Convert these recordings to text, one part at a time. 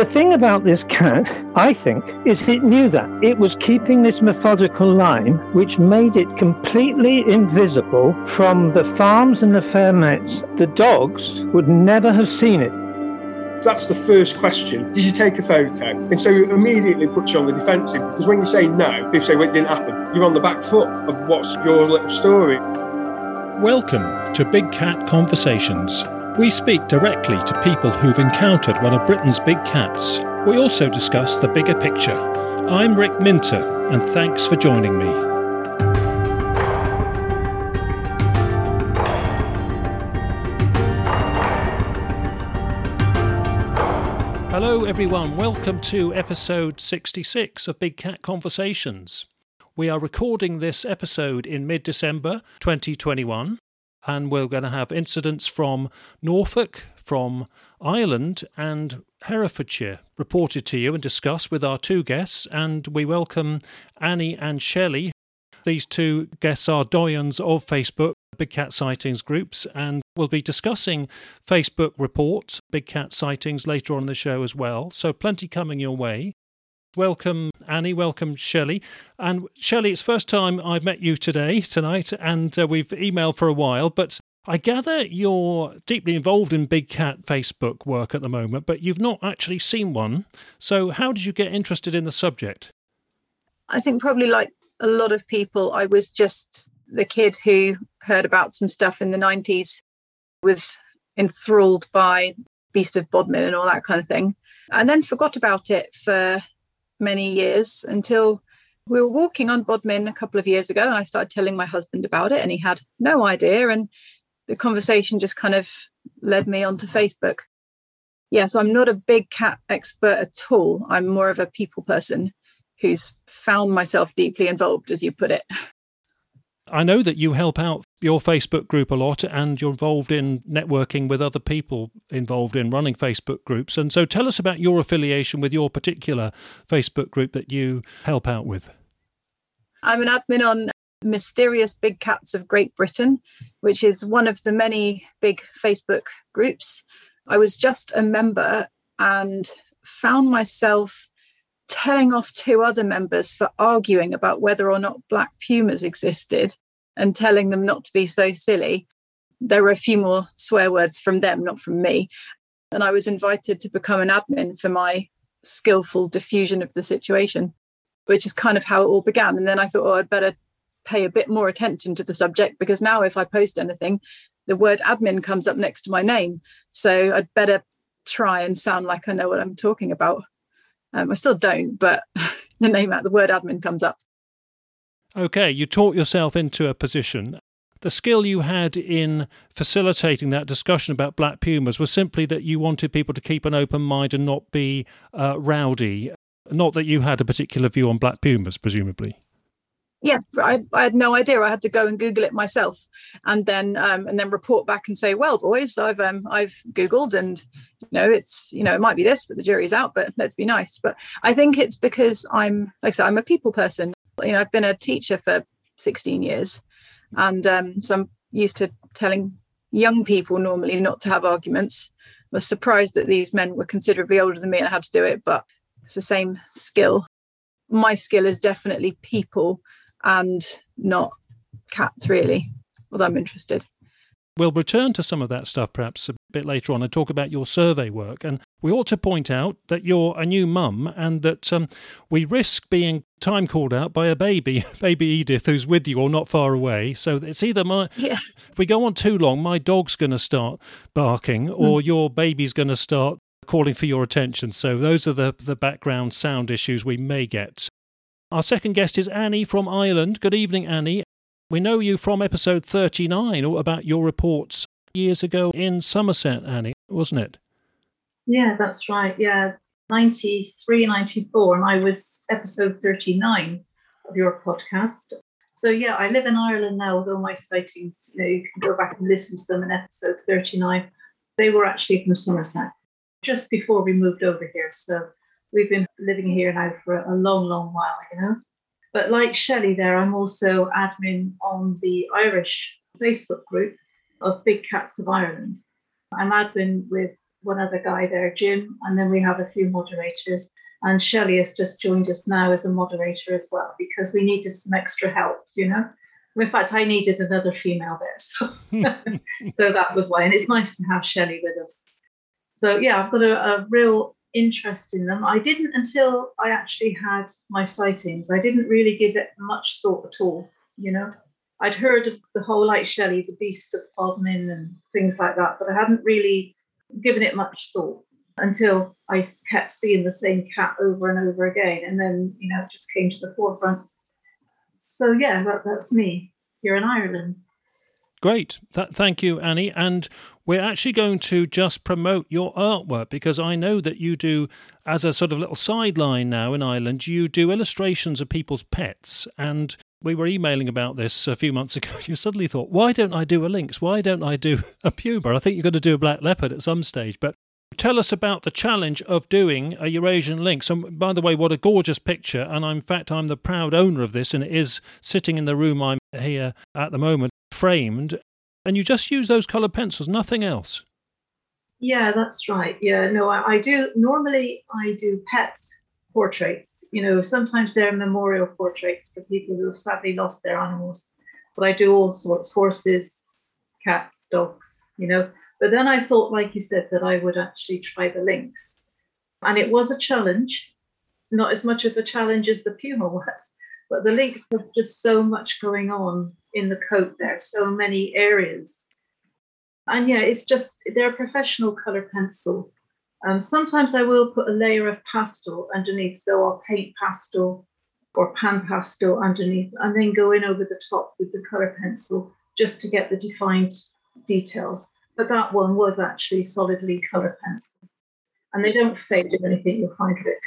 The thing about this cat, I think, is it knew that. It was keeping this methodical line, which made it completely invisible from the farms and the fair mets. The dogs would never have seen it. That's the first question. Did you take a photo? And so it immediately puts you on the defensive because when you say no, people say, well, it didn't happen. You're on the back foot of what's your little story. Welcome to Big Cat Conversations. We speak directly to people who've encountered one of Britain's big cats. We also discuss the bigger picture. I'm Rick Minter, and thanks for joining me. Hello, everyone. Welcome to episode 66 of Big Cat Conversations. We are recording this episode in mid December 2021, and we're going to have incidents from Norfolk, from Ireland, and Herefordshire reported to you and discussed with our two guests. And we welcome Annie and Shelley. These two guests are doyens of Facebook Big Cat Sightings groups, and we'll be discussing Facebook reports, Big Cat Sightings later on in the show as well. So, plenty coming your way. Welcome, Annie. Welcome, Shelley. And Shelley, it's first time I've met you today, tonight, and uh, we've emailed for a while. But I gather you're deeply involved in Big Cat Facebook work at the moment, but you've not actually seen one. So, how did you get interested in the subject? I think probably like a lot of people, I was just the kid who heard about some stuff in the 90s, was enthralled by Beast of Bodmin and all that kind of thing, and then forgot about it for many years until we were walking on Bodmin a couple of years ago and I started telling my husband about it and he had no idea and the conversation just kind of led me onto Facebook. Yeah, so I'm not a big cat expert at all. I'm more of a people person who's found myself deeply involved, as you put it. I know that you help out your Facebook group a lot and you're involved in networking with other people involved in running Facebook groups. And so tell us about your affiliation with your particular Facebook group that you help out with. I'm an admin on Mysterious Big Cats of Great Britain, which is one of the many big Facebook groups. I was just a member and found myself telling off two other members for arguing about whether or not black pumas existed and telling them not to be so silly. There were a few more swear words from them, not from me. And I was invited to become an admin for my skillful diffusion of the situation, which is kind of how it all began. And then I thought, oh, I'd better pay a bit more attention to the subject because now if I post anything, the word admin comes up next to my name. So I'd better try and sound like I know what I'm talking about. Um, I still don't, but the name the word admin comes up. Okay, you taught yourself into a position. The skill you had in facilitating that discussion about black pumas was simply that you wanted people to keep an open mind and not be uh, rowdy. Not that you had a particular view on black pumas, presumably yeah I, I, had no idea. I had to go and google it myself and then um, and then report back and say well boys i've um, i've googled and you know it's you know it might be this but the jury's out but let's be nice. But i think it's because i'm like i said i'm a people person. You know i've been a teacher for 16 years and um, so i'm used to telling young people normally not to have arguments. I was surprised that these men were considerably older than me and i had to do it but it's the same skill. My skill is definitely people and not cats really although i'm interested We'll return to some of that stuff perhaps a bit later on and talk about your survey work. And we ought to point out that you're a new mum and that um, we risk being time called out by a baby, baby Edith, who's with you or not far away. So it's either my, yeah. if we go on too long, my dog's going to start barking or mm. your baby's going to start calling for your attention. So those are the, the background sound issues we may get. Our second guest is Annie from Ireland. Good evening, Annie. We know you from episode 39 about your reports years ago in Somerset, Annie, wasn't it? Yeah, that's right. Yeah, 93, 94, and I was episode 39 of your podcast. So yeah, I live in Ireland now all my sightings. You know, you can go back and listen to them in episode 39. They were actually from Somerset just before we moved over here. So we've been living here now for a long, long while, you know. But like Shelley there, I'm also admin on the Irish Facebook group of Big Cats of Ireland. I'm admin with one other guy there, Jim, and then we have a few moderators. And Shelley has just joined us now as a moderator as well because we needed some extra help, you know. In fact, I needed another female there, so so that was why. And it's nice to have Shelley with us. So yeah, I've got a, a real interest in them. I didn't until I actually had my sightings. I didn't really give it much thought at all, you know. I'd heard of the whole like Shelley, the beast of Bodmin and things like that, but I hadn't really given it much thought until I kept seeing the same cat over and over again. And then, you know, it just came to the forefront. So, yeah, that, that's me here in Ireland. Great. Th- thank you, Annie. And we're actually going to just promote your artwork because I know that you do, as a sort of little sideline now in Ireland, you do illustrations of people's pets. And we were emailing about this a few months ago. You suddenly thought, why don't I do a lynx? Why don't I do a puma? I think you're going to do a black leopard at some stage. But tell us about the challenge of doing a Eurasian lynx. And by the way, what a gorgeous picture. And in fact, I'm the proud owner of this, and it is sitting in the room I'm here at the moment framed, and you just use those coloured pencils, nothing else. Yeah, that's right. Yeah, no, I, I do. Normally, I do pet portraits. You know, sometimes they're memorial portraits for people who have sadly lost their animals. But I do all sorts horses, cats, dogs, you know. But then I thought, like you said, that I would actually try the lynx. And it was a challenge, not as much of a challenge as the puma was, but the lynx has just so much going on in the coat there, so many areas. And yeah, it's just they're a professional color pencil. Um, sometimes I will put a layer of pastel underneath, so I'll paint pastel or pan pastel underneath, and then go in over the top with the color pencil just to get the defined details. But that one was actually solidly color pencil, and they don't fade or anything. You'll find Rick.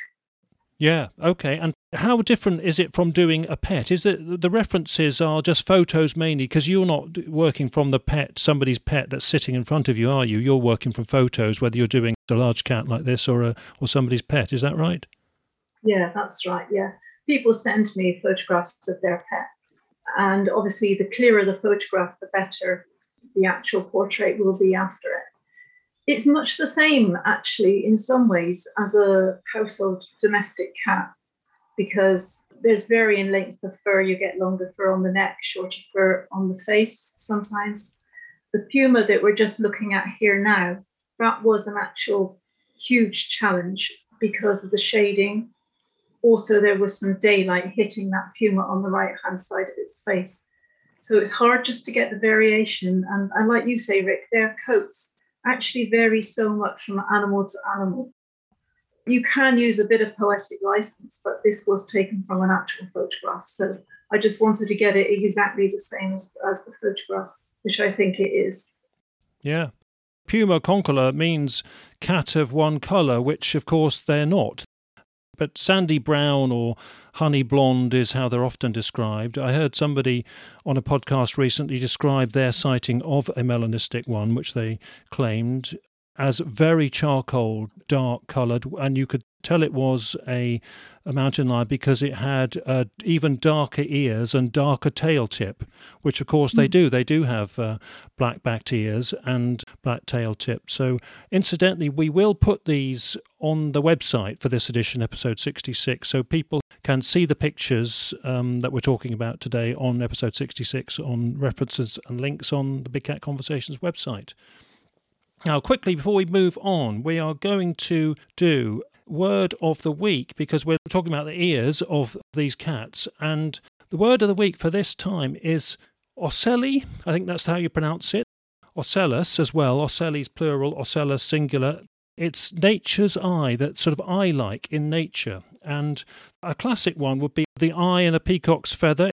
Yeah, okay. And how different is it from doing a pet? Is it the references are just photos mainly because you're not working from the pet, somebody's pet that's sitting in front of you, are you? You're working from photos, whether you're doing a large cat like this or a or somebody's pet. Is that right? Yeah, that's right. Yeah, people send me photographs of their pet, and obviously, the clearer the photograph, the better the actual portrait will be after it it's much the same actually in some ways as a household domestic cat because there's varying lengths of fur. You get longer fur on the neck shorter fur on the face sometimes. The puma that we're just looking at here now that was an actual huge challenge because of the shading. Also there was some daylight hitting that puma on the right hand side of its face. So it's hard just to get the variation. And, and like you say rick their coats actually vary so much from animal to animal. You can use a bit of poetic license, but this was taken from an actual photograph. So I just wanted to get it exactly the same as, as the photograph, which I think it is. Yeah. Puma concolor means cat of one colour, which of course they're not. But sandy brown or honey blonde is how they're often described. I heard somebody on a podcast recently describe their sighting of a melanistic one, which they claimed as very charcoal, dark coloured, and you could tell it was a, a mountain lion because it had uh, even darker ears and darker tail tip, which of course they hmm. do. They do have uh, black backed ears and black tail tip. So, incidentally, we will put these on the website for this edition, episode 66, so people can see the pictures um, that we're talking about today on episode 66 on references and links on the Big Cat Conversations website. Now, quickly before we move on, we are going to do word of the week because we're talking about the ears of these cats. And the word of the week for this time is ocelli. I think that's how you pronounce it. Ocellus as well. Ocelli's plural, ocellus singular. It's nature's eye, that sort of eye like in nature. And a classic one would be the eye in a peacock's feather.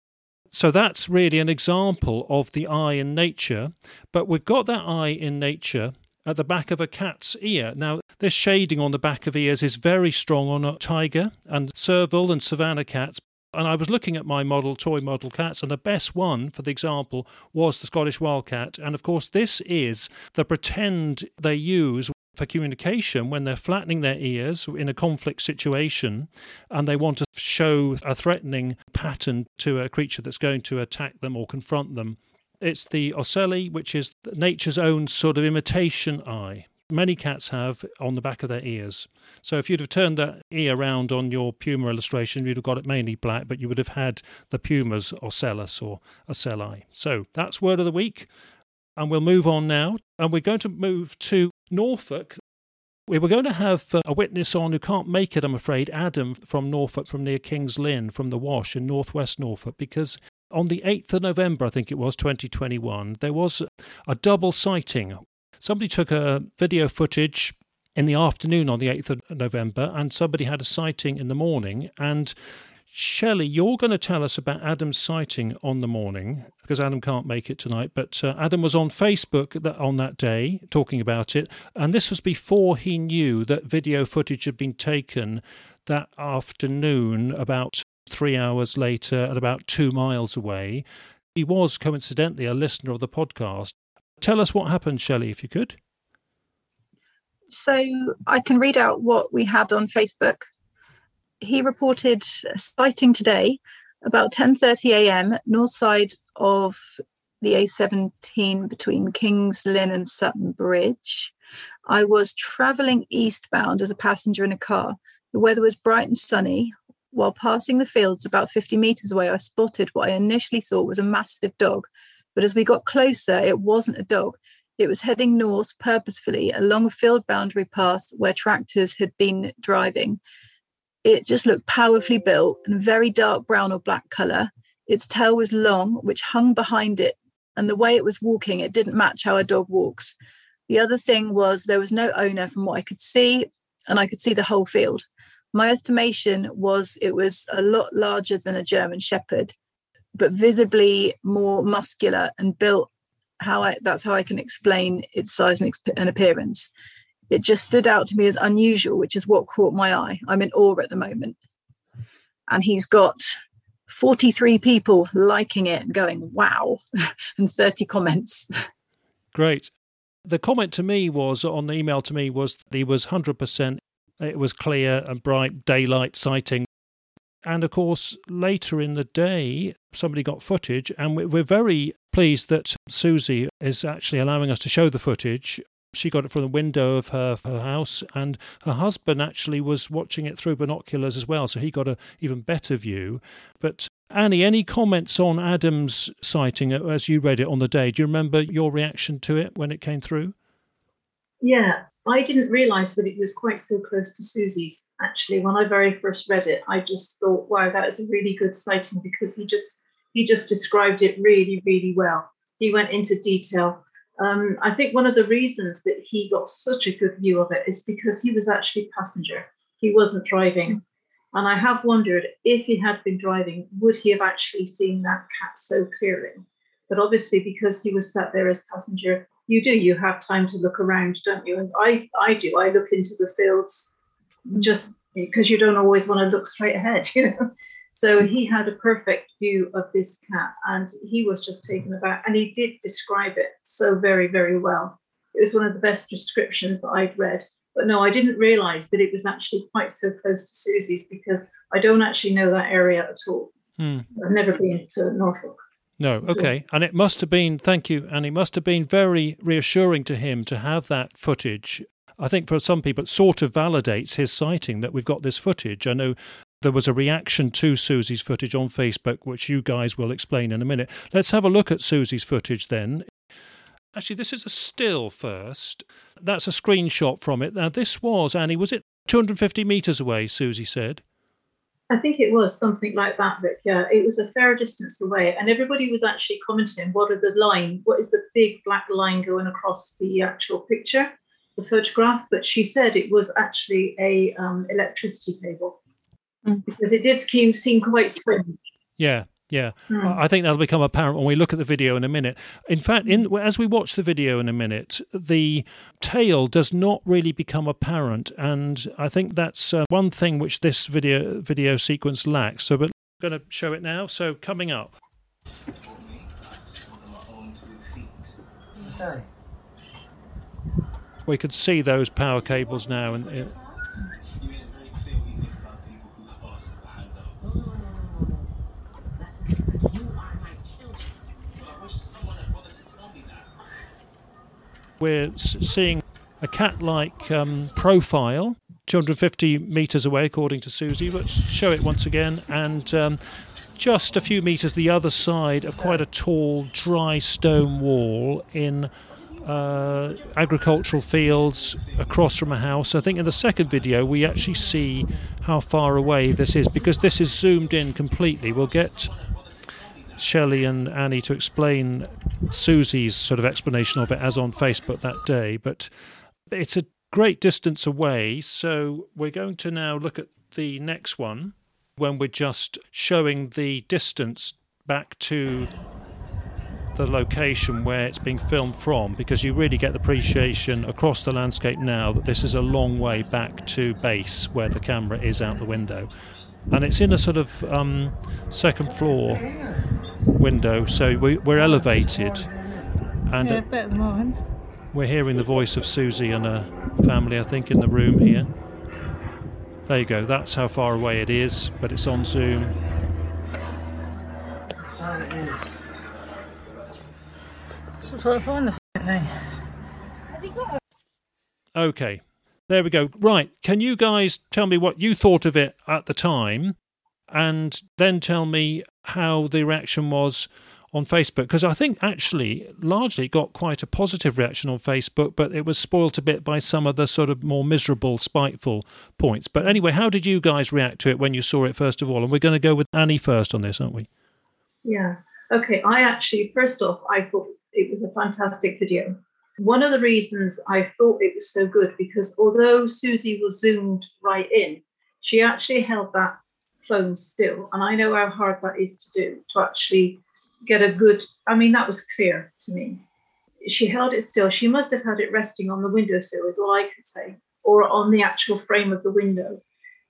So that's really an example of the eye in nature. But we've got that eye in nature at the back of a cat's ear. Now, this shading on the back of ears is very strong on a tiger and serval and savannah cats. And I was looking at my model, toy model cats, and the best one, for the example, was the Scottish Wildcat. And of course, this is the pretend they use for communication when they're flattening their ears in a conflict situation and they want to show a threatening pattern to a creature that's going to attack them or confront them. It's the ocelli, which is nature's own sort of imitation eye. many cats have on the back of their ears. So if you'd have turned that ear around on your puma illustration, you'd have got it mainly black, but you would have had the pumas ocellus or ocelli. So that's word of the week. And we'll move on now. And we're going to move to Norfolk. We were going to have uh, a witness on who can't make it, I'm afraid, Adam from Norfolk, from near King's Lynn, from the Wash in northwest Norfolk, because on the 8th of November, I think it was 2021, there was a double sighting. Somebody took a video footage in the afternoon on the 8th of November, and somebody had a sighting in the morning. And Shelley, you're going to tell us about Adam's sighting on the morning because Adam can't make it tonight. But uh, Adam was on Facebook on that day talking about it, and this was before he knew that video footage had been taken that afternoon, about three hours later, at about two miles away. He was coincidentally a listener of the podcast. Tell us what happened, Shelley, if you could. So I can read out what we had on Facebook. He reported a sighting today about 10:30 a.m. north side of the A17 between Kings Lynn and Sutton Bridge. I was traveling eastbound as a passenger in a car. The weather was bright and sunny. While passing the fields about 50 meters away, I spotted what I initially thought was a massive dog. But as we got closer, it wasn't a dog. It was heading north purposefully along a field boundary path where tractors had been driving. It just looked powerfully built and very dark brown or black color. Its tail was long, which hung behind it, and the way it was walking, it didn't match how a dog walks. The other thing was there was no owner from what I could see, and I could see the whole field. My estimation was it was a lot larger than a German Shepherd, but visibly more muscular and built how I that's how I can explain its size and, and appearance. It just stood out to me as unusual, which is what caught my eye. I'm in awe at the moment. And he's got 43 people liking it and going, wow, and 30 comments. Great. The comment to me was on the email to me was that he was 100%, it was clear and bright daylight sighting. And of course, later in the day, somebody got footage, and we're very pleased that Susie is actually allowing us to show the footage. She got it from the window of her, her house, and her husband actually was watching it through binoculars as well, so he got an even better view. But Annie, any comments on Adam's sighting as you read it on the day? Do you remember your reaction to it when it came through? Yeah, I didn't realise that it was quite so close to Susie's. Actually, when I very first read it, I just thought, "Wow, that is a really good sighting," because he just he just described it really, really well. He went into detail. Um, I think one of the reasons that he got such a good view of it is because he was actually passenger. He wasn't driving. And I have wondered if he had been driving, would he have actually seen that cat so clearly? But obviously, because he was sat there as passenger, you do you have time to look around don't you? And i i do i look into the fields just because you don't always want to look straight ahead you know? So he had a perfect view of this cat and he was just taken aback and he did describe it so very very well. It was one of the best descriptions that i'd read. But no i didn't realize that it was actually quite so close to susie's because i don't actually know that area at all. Hmm. i've never been to norfolk no, okay. And it must have been, thank you, and it must have been very reassuring to him to have that footage. I think for some people, it sort of validates his sighting that we've got this footage. I know there was a reaction to Susie's footage on Facebook, which you guys will explain in a minute. Let's have a look at Susie's footage then. Actually, this is a still first. That's a screenshot from it. Now, this was, Annie, was it 250 metres away, Susie said? I think it was something like that, Rick. Yeah, it was a fair distance away, and everybody was actually commenting, "What are the line? What is the big black line going across the actual picture, the photograph?" But she said it was actually a um, electricity cable mm. because it did seem seem quite strange. Yeah, yeah, mm. I think that'll become apparent when we look at the video in a minute. In fact, in hmm. as we watch the video in a minute, the tail does not really become apparent, and I think that's uh, one thing which this video video sequence lacks. So, we're going to show it now. So, coming up. We could see those power cables now, and. It, we're seeing a cat like um, profile, 250 metres away, according to Susie. Let's show it once again. And um, just a few metres the other side of quite a tall, dry stone wall in uh, agricultural fields across from a house. I think in the second video we actually see how far away this is because this is zoomed in completely. We'll get Shelley and Annie to explain Susie's sort of explanation of it as on Facebook that day, but it's a great distance away. So we're going to now look at the next one when we're just showing the distance back to the location where it's being filmed from because you really get the appreciation across the landscape now that this is a long way back to base where the camera is out the window. And it's in a sort of um, second floor window, so we, are elevated. And yeah, better than mine. We're hearing the voice of Susie and her family, I think, in the room here. There you go, that's how far away it is, but it's on Zoom. So it is. So try to find the thing. Okay, there we go. Right, can you guys tell me what you thought of it at the time, and then tell me how the reaction was on Facebook because I think actually largely got quite a positive reaction on Facebook, but it was spoilt a bit by some of the sort of more miserable, spiteful points. But anyway, how did you guys react to it when you saw it first of all? And we're going to go with Annie first on this, aren't we? Yeah. Okay. I actually, first off, I thought it was a fantastic video. One of the reasons I thought it was so good because although Susie was zoomed right in, she actually held that phone still. And I know how hard that is to do to actually get a good, I mean, that was clear to me. She held it still. She must have had it resting on the windowsill, is all I can say, or on the actual frame of the window.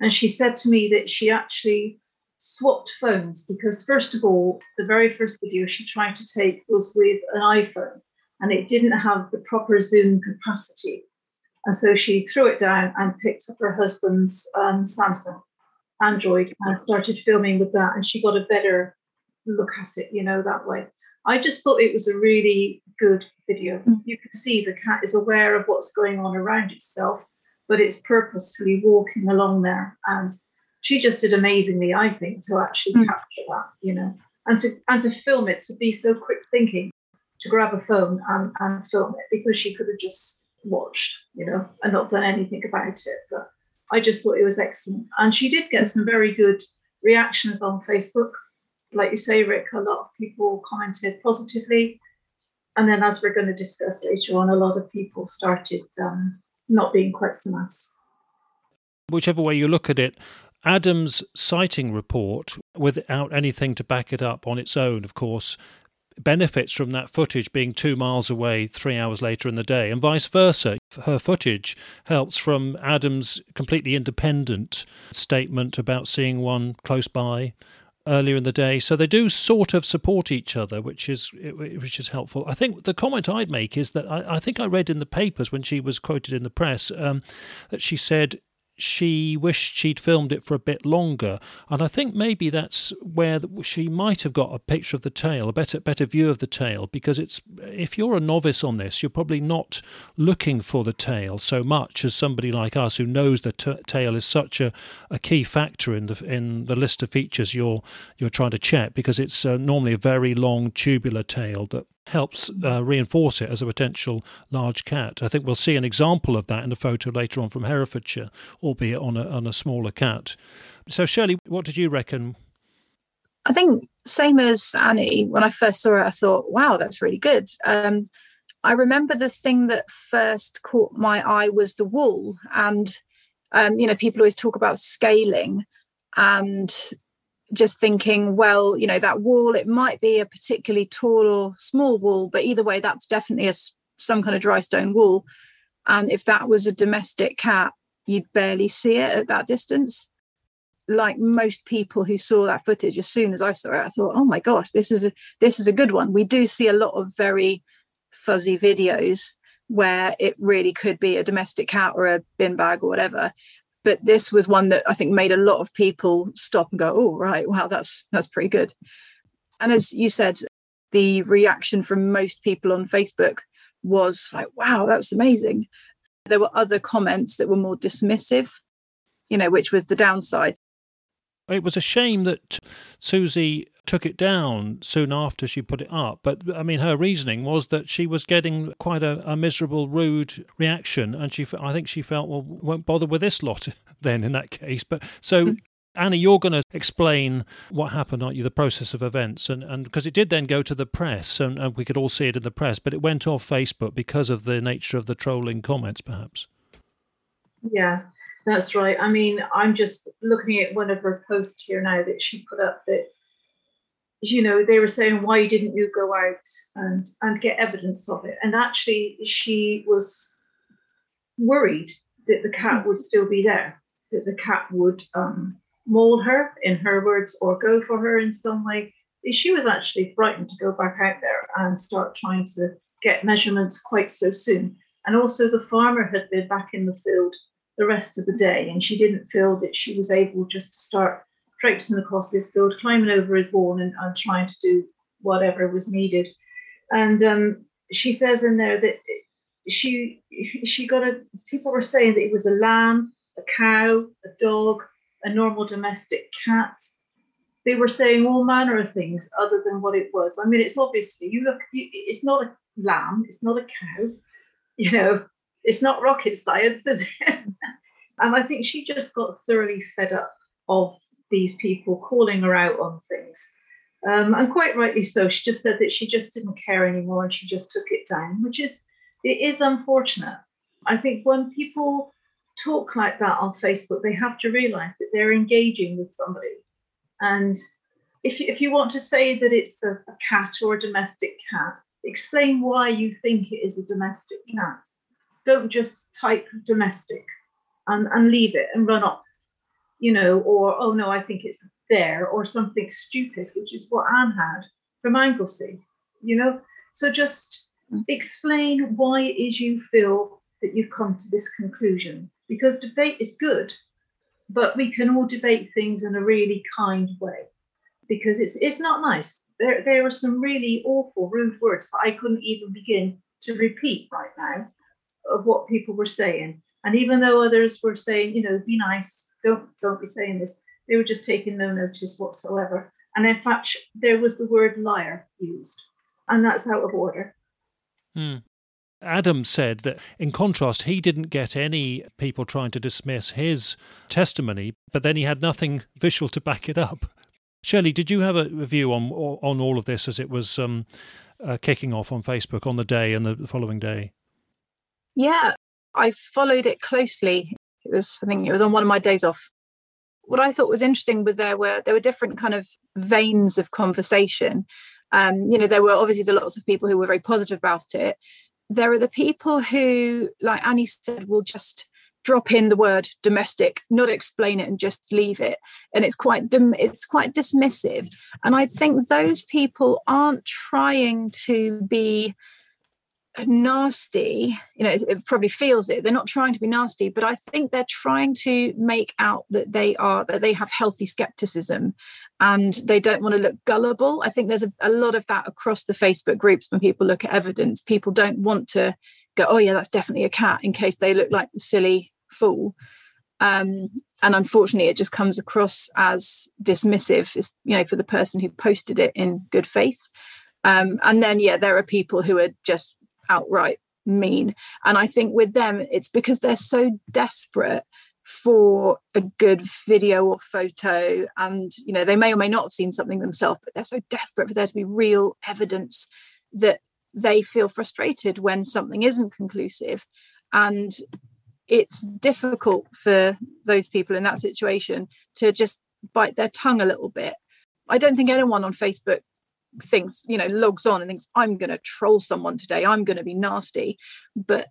And she said to me that she actually swapped phones because, first of all, the very first video she tried to take was with an iPhone and it didn't have the proper zoom capacity. And so she threw it down and picked up her husband's um, Samsung Android and started filming with that. And she got a better look at it, you know, that way. I just thought it was a really good video. Mm. You can see the cat is aware of what's going on around itself, but it's purposefully walking along there. And she just did amazingly, I think, to actually mm. capture that, you know, and to and to film it, to be so quick thinking, to grab a phone and, and film it because she could have just watched, you know, and not done anything about it. But I just thought it was excellent. And she did get some very good reactions on Facebook like you say, Rick, a lot of people commented positively. And then, as we're going to discuss later on, a lot of people started um, not being quite so nice. Whichever way you look at it, Adam's sighting report, without anything to back it up on its own, of course, benefits from that footage being two miles away three hours later in the day, and vice versa. Her footage helps from Adam's completely independent statement about seeing one close by earlier in the day. So they do sort of support each other, which is which is helpful. I think the comment I'd make is that I, I think I read in the papers when she was quoted in the press um, that she said she wished she'd filmed it for a bit longer, and I think maybe that's where she might have got a picture of the tail, a better better view of the tail, because it's if you're a novice on this, you're probably not looking for the tail so much as somebody like us who knows the t- tail is such a, a key factor in the in the list of features you're you're trying to check, because it's uh, normally a very long tubular tail that helps uh, reinforce it as a potential large cat. I think we'll see an example of that in a photo later on from Herefordshire, albeit on a, on a smaller cat. So, Shirley, what did you reckon? I think same as Annie. When I first saw it, I thought, "Wow, that's really good." Um, I remember the thing that first caught my eye was the wool, and um, you know, people always talk about scaling, and just thinking, well, you know, that wall, it might be a particularly tall or small wall, but either way, that's definitely a, some kind of dry stone wall. And if that was a domestic cat, you'd barely see it at that distance. Like most people who saw that footage, as soon as I saw it, I thought, oh my gosh, this is a this is a good one. We do see a lot of very fuzzy videos where it really could be a domestic cat or a bin bag or whatever but this was one that I think made a lot of people stop and go, "Oh, right, wow, that's that's pretty good." And as you said, the reaction from most people on Facebook was like, "Wow, that's amazing." there were other comments that were more dismissive, you know, which was the downside. It was a shame that Susie took it down soon after she put it up. But I mean, her reasoning was that she was getting quite a, a miserable, rude reaction, and she, I think, she felt, well, won't bother with this lot then in that case. But so. Mm. Annie, you're going to explain what happened, aren't you? The process of events, and and because it did then go to the press, and, and we could all see it in the press, but it went off Facebook because of the nature of the trolling comments, perhaps. Yeah, that's right. I mean, I'm just looking at one of her posts here now that she put up that you know, they were saying, why didn't you go out and, and get evidence of it? And actually, she was worried that the cat would still be there, that the cat would um, maul her, in her words, or go for her in some way. She was actually frightened to go back out there and start trying to get measurements quite so soon. And also, the farmer had been back in the field the rest of the day, and she didn't feel that she was able just to start traipsing across this field, climbing over his wall, and, and trying to do whatever was needed. And um, she says in there that she she got a people were saying that it was a lamb, a cow, a dog, a normal domestic cat. They were saying all manner of things other than what it was. I mean, it's obviously you look. It's not a lamb. It's not a cow. You know, it's not rocket science, is it? and I think she just got thoroughly fed up of these people calling her out on things. Um, and quite rightly so. She just said that she just didn't care anymore and she just took it down, which is it is unfortunate. I think when people talk like that on Facebook, they have to realize that they're engaging with somebody. And if you, if you want to say that it's a, a cat or a domestic cat, explain why you think it is a domestic cat. Don't just type domestic and, and leave it and run off you know, or oh no, I think it's there, or something stupid, which is what Anne had from Anglesey, you know. So just mm. explain why it is you feel that you've come to this conclusion, because debate is good, but we can all debate things in a really kind way, because it's it's not nice. There there are some really awful, rude words that I couldn't even begin to repeat right now of what people were saying. And even though others were saying, you know, be nice, don't don't be saying this. They were just taking no notice whatsoever. And in fact, there was the word liar used, and that's out of order. Hmm. Adam said that, in contrast, he didn't get any people trying to dismiss his testimony, but then he had nothing visual to back it up. Shirley, did you have a view on on all of this as it was um, uh, kicking off on Facebook on the day and the following day? Yeah, I followed it closely. It was, I think, it was on one of my days off. What I thought was interesting was there were there were different kind of veins of conversation. Um, you know, there were obviously the lots of people who were very positive about it. There are the people who, like Annie said, will just drop in the word domestic, not explain it, and just leave it. And it's quite it's quite dismissive. And I think those people aren't trying to be nasty you know it, probably feels it. They're not trying to be nasty but i think they're trying to make out that they are that they have healthy skepticism and they don't want to look gullible. I think there's a, a lot of that across the facebook groups when people look at evidence. People don't want to go oh yeah that's definitely a cat in case they look like the silly fool. Um, and unfortunately it just comes across as dismissive is you know for the person who posted it in good faith. Um, and then yeah there are people who are just outright mean. And I think with them, it's because they're so desperate for a good video or photo. And you know they may or may not have seen something themselves but they're so desperate for there to be real evidence that they feel frustrated when something isn't conclusive. And it's difficult for those people in that situation to just bite their tongue a little bit. I don't think anyone on facebook thinks you know logs on and thinks i'm going to troll someone today. I'm going to be nasty. But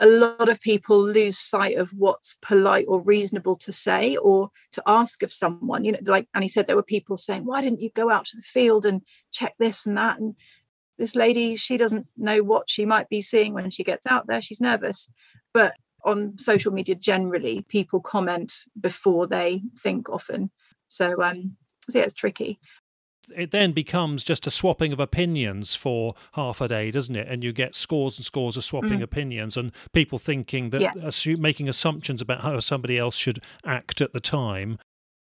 a lot of people lose sight of what's polite or reasonable to say or to ask of someone. You know like Annie said there were people saying why didn't you go out to the field and check this and that? And this lady she doesn't know what she might be seeing when she gets out there. She's nervous. But on social media generally people comment before they think often. So um so yeah it's tricky it then becomes just a swapping of opinions for half a day, doesn't it? And you get scores and scores of swapping Mm. opinions and people thinking that Yeah. making assumptions about how somebody else should act at the time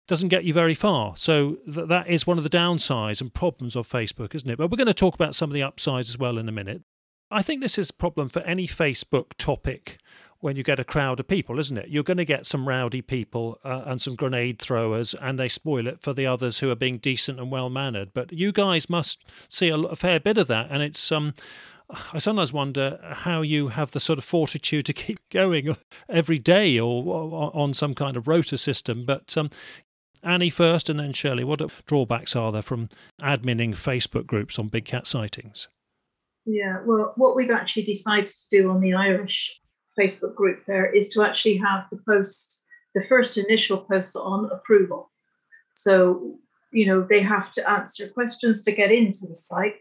doesn't get you very far. So th- that is one of the downsides and problems of Facebook, isn't it? But we're going to talk about some of the upsides as well in a minute. I think this is a problem for any Facebook topic when you get a crowd of people, isn't it? You're going to get some rowdy people uh, and some grenade throwers, and they spoil it for the others who are being decent and well mannered. But you guys must see a, a fair bit of that, and it's um. I sometimes wonder how you have the sort of fortitude to keep going every day or, on some kind of rota system. But um, Annie first, and then Shirley. What drawbacks are there from adminning Facebook groups on big cat sightings? Yeah, well, what we've actually decided to do on the Irish Facebook group there is to actually have the post, the first initial post on approval. So, you know, they have to answer questions to get into the site.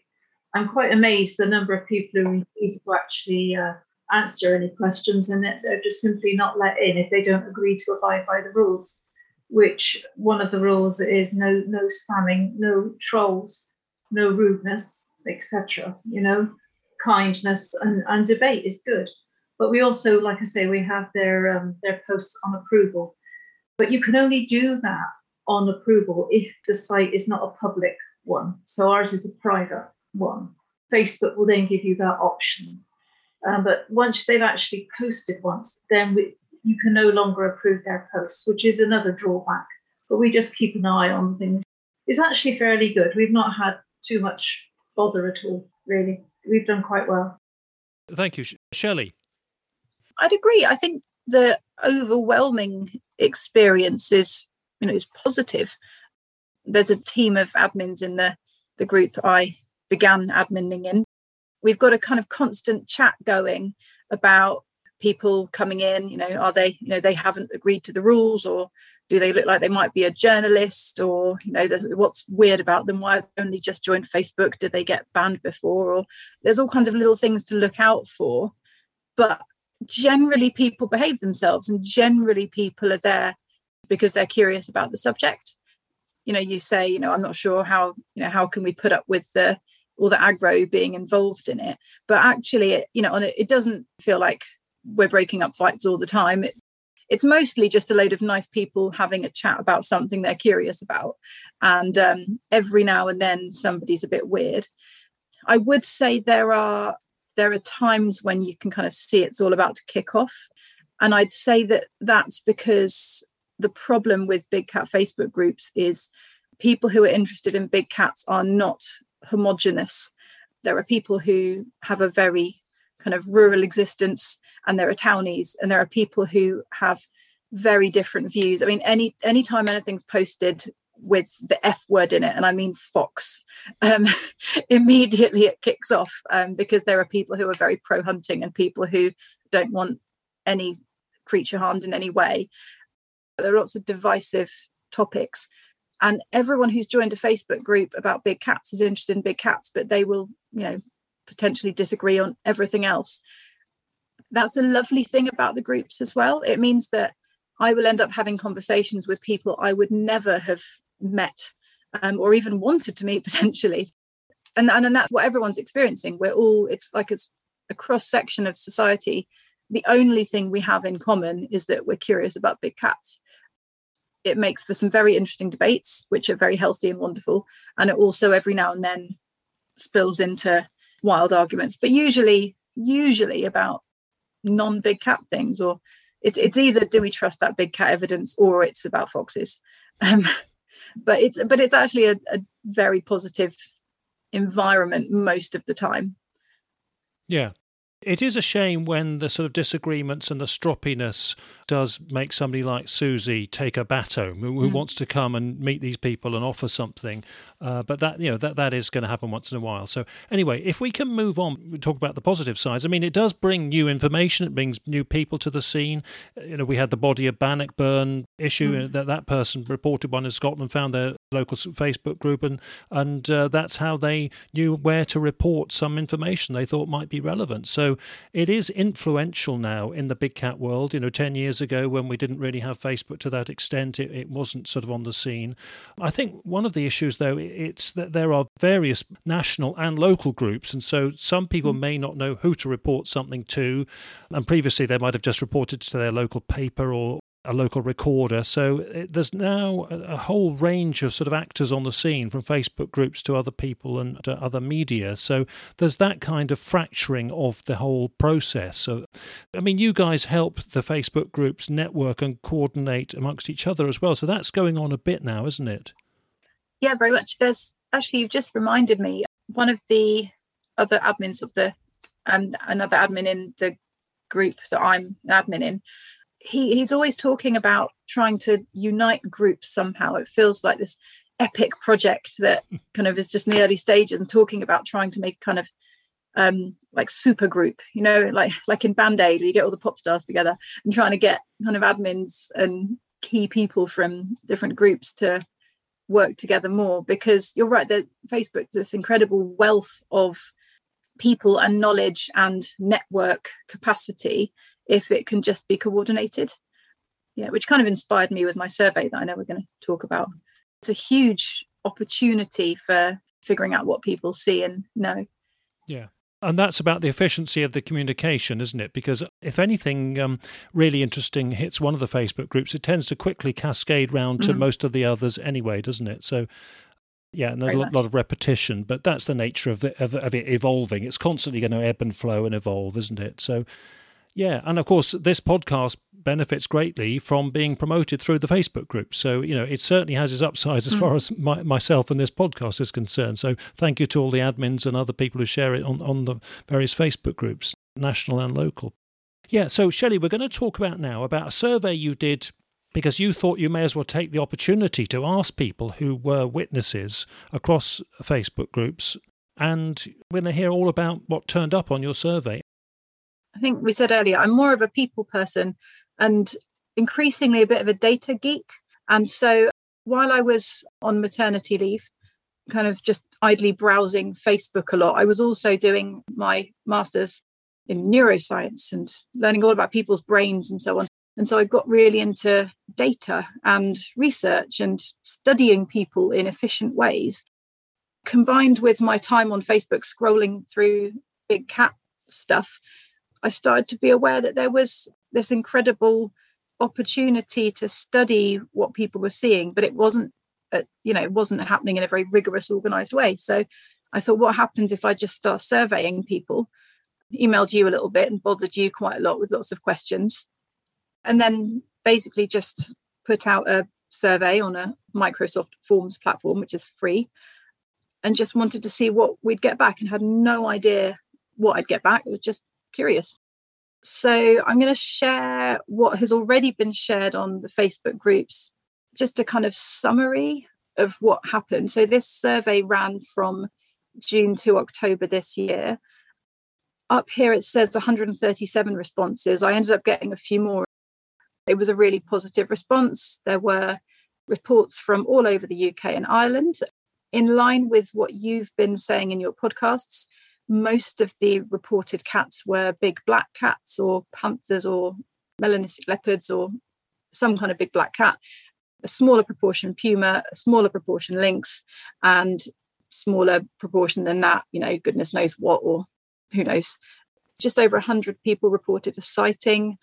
I'm quite amazed the number of people who refuse to actually uh, answer any questions and that they're just simply not let in if they don't agree to abide by the rules. Which one of the rules is no no spamming, no trolls, no rudeness, etc. You know, kindness and, and debate is good. But we also, like I say, we have their um, their posts on approval. But you can only do that on approval if the site is not a public one. So ours is a private one. Facebook will then give you that option. Um, but once they've actually posted once, then we, you can no longer approve their posts, which is another drawback. But we just keep an eye on things. It's actually fairly good. We've not had too much bother at all, really. We've done quite well. Thank you, Sh- Shelley. I'd agree. I think the overwhelming experience is, you know, is positive. There's a team of admins in the the group I began adminning in. We've got a kind of constant chat going about people coming in. You know, are they, you know, they haven't agreed to the rules, or do they look like they might be a journalist, or you know, what's weird about them? Why only just joined Facebook? Did they get banned before? Or there's all kinds of little things to look out for. But generally people behave themselves and generally people are there because they're curious about the subject. You know you say you know i'm not sure how you know how can we put up with the all the aggro being involved in it? But actually it, you know on it, it doesn't feel like we're breaking up fights all the time. It, it's mostly just a load of nice people having a chat about something they're curious about. And um, every now and then somebody's a bit weird. I would say there are there are times when you can kind of see it's all about to kick off. And I'd say that that's because the problem with big cat Facebook groups is people who are interested in big cats are not homogenous. There are people who have a very kind of rural existence and there are townies and there are people who have very different views. I mean, any anytime anything's posted with the F word in it, and I mean fox, um, immediately it kicks off um, because there are people who are very pro hunting and people who don't want any creature harmed in any way. There are lots of divisive topics. And everyone who's joined a Facebook group about big cats is interested in big cats, but they will, you know, potentially disagree on everything else. That's a lovely thing about the groups as well. It means that I will end up having conversations with people I would never have met um, or even wanted to meet potentially. And, and, and that's what everyone's experiencing. We're all, it's like it's a cross section of society. The only thing we have in common is that we're curious about big cats. It makes for some very interesting debates, which are very healthy and wonderful. And it also every now and then spills into wild arguments, but usually, usually about non-big cat things or it's it's either do we trust that big cat evidence or it's about foxes um, but it's but it's actually a, a, very positive environment most of the time. Yeah it is a shame when the sort of disagreements and the stroppiness does make somebody like Susie take a bateau who, who mm. wants to come and meet these people and offer something. Uh, but that you know that that is going to happen once in a while. So anyway, if we can move on, we talk about the positive sides. I mean, it does bring new information. It brings new people to the scene. You know, we had the body of Bannockburn issue mm. that that person reported one in Scotland, found their local Facebook group, and and uh, that's how they knew where to report some information they thought might be relevant. So So it is influential now in the big cat world. You know, 10 years ago when we didn't really have Facebook to that extent, it, it wasn't sort of on the scene. I think one of the issues, though, it's that there are various national and local groups. And so some people mm. may not know who to report something to. And previously they might have just reported to their local paper or, a local recorder. So it, there's now a, a, whole range of sort of actors on the scene, from Facebook groups to other people and other media. So there's that kind of fracturing of the whole process. So, I mean, you guys help the Facebook groups network and coordinate amongst each other as well. So that's going on a bit now, isn't it? Yeah, very much. There's actually you've just reminded me one of the other admins of the um another admin in the group that I'm an admin in he he's always talking about trying to unite groups somehow. It feels like this epic project that kind of is just in the early stages and talking about trying to make kind of um like super group you know like like in band aid where you get all the pop stars together and trying to get kind of admins and key people from different groups to work together more because you're right that facebook this incredible wealth of people and knowledge and network capacity if it can just be coordinated. Yeah, which kind of inspired me with my survey that I know we're going to talk about. It's a huge opportunity for figuring out what people see and know. Yeah. And that's about the efficiency of the communication, isn't it? Because if anything um, really interesting hits one of the Facebook groups, it tends to quickly cascade round to mm-hmm. most of the others anyway, doesn't it? So, yeah, and there's Very a lot, lot, of repetition, but that's the nature of, the, of, of it evolving. It's constantly going to ebb and flow and evolve, isn't it? So, yeah, and of course, this podcast benefits greatly from being promoted through the Facebook group. So, you know, it certainly has its upsides as mm. far as my, myself and this podcast is concerned. So, thank you to all the admins and other people who share it on, on the various Facebook groups, national and local. Yeah, so Shelley, we're going to talk about now about a survey you did because you thought you may as well take the opportunity to ask people who were witnesses across Facebook groups. And we're going to hear all about what turned up on your survey. I think we said earlier, I'm more of a people person and increasingly a bit of a data geek. And so while I was on maternity leave, kind of just idly browsing Facebook a lot, I was also doing my master's in neuroscience and learning all about people's brains and so on. And so I got really into data and research and studying people in efficient ways, combined with my time on Facebook scrolling through big cat stuff I started to be aware that there was this incredible opportunity to study what people were seeing, but it wasn't, uh, you know, it wasn't happening in a very rigorous, organized way. So I thought, what happens if I just start surveying people? Emailed you a little bit and bothered you quite a lot with lots of questions, and then basically just put out a survey on a Microsoft Forms platform, which is free, and just wanted to see what we'd get back and had no idea what I'd get back. It was just curious. So I'm going to share what has already been shared on the Facebook groups, just a kind of summary of what happened. So this survey ran from June to October this year. Up here it says 137 responses. I ended up getting a few more. It was a really positive response. There were reports from all over the UK and Ireland. In line with what you've been saying in your podcasts, most of the reported cats were big black cats or panthers or melanistic leopards or some kind of big black cat. A smaller proportion puma a smaller proportion lynx and smaller proportion than that you know goodness knows what or who knows. Just over 100 people reported a sighting.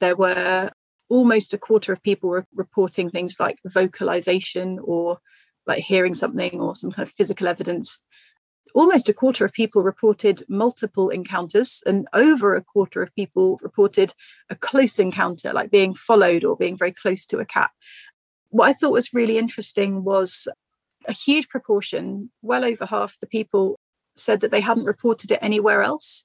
There were almost a quarter of people were reporting things like vocalization or like hearing something or some kind of physical evidence almost a quarter of people reported multiple encounters, and over a quarter of people reported a close encounter, like being followed or being very close to a cat. What I thought was really interesting was a huge proportion, well over half the people said that they hadn't reported it anywhere else.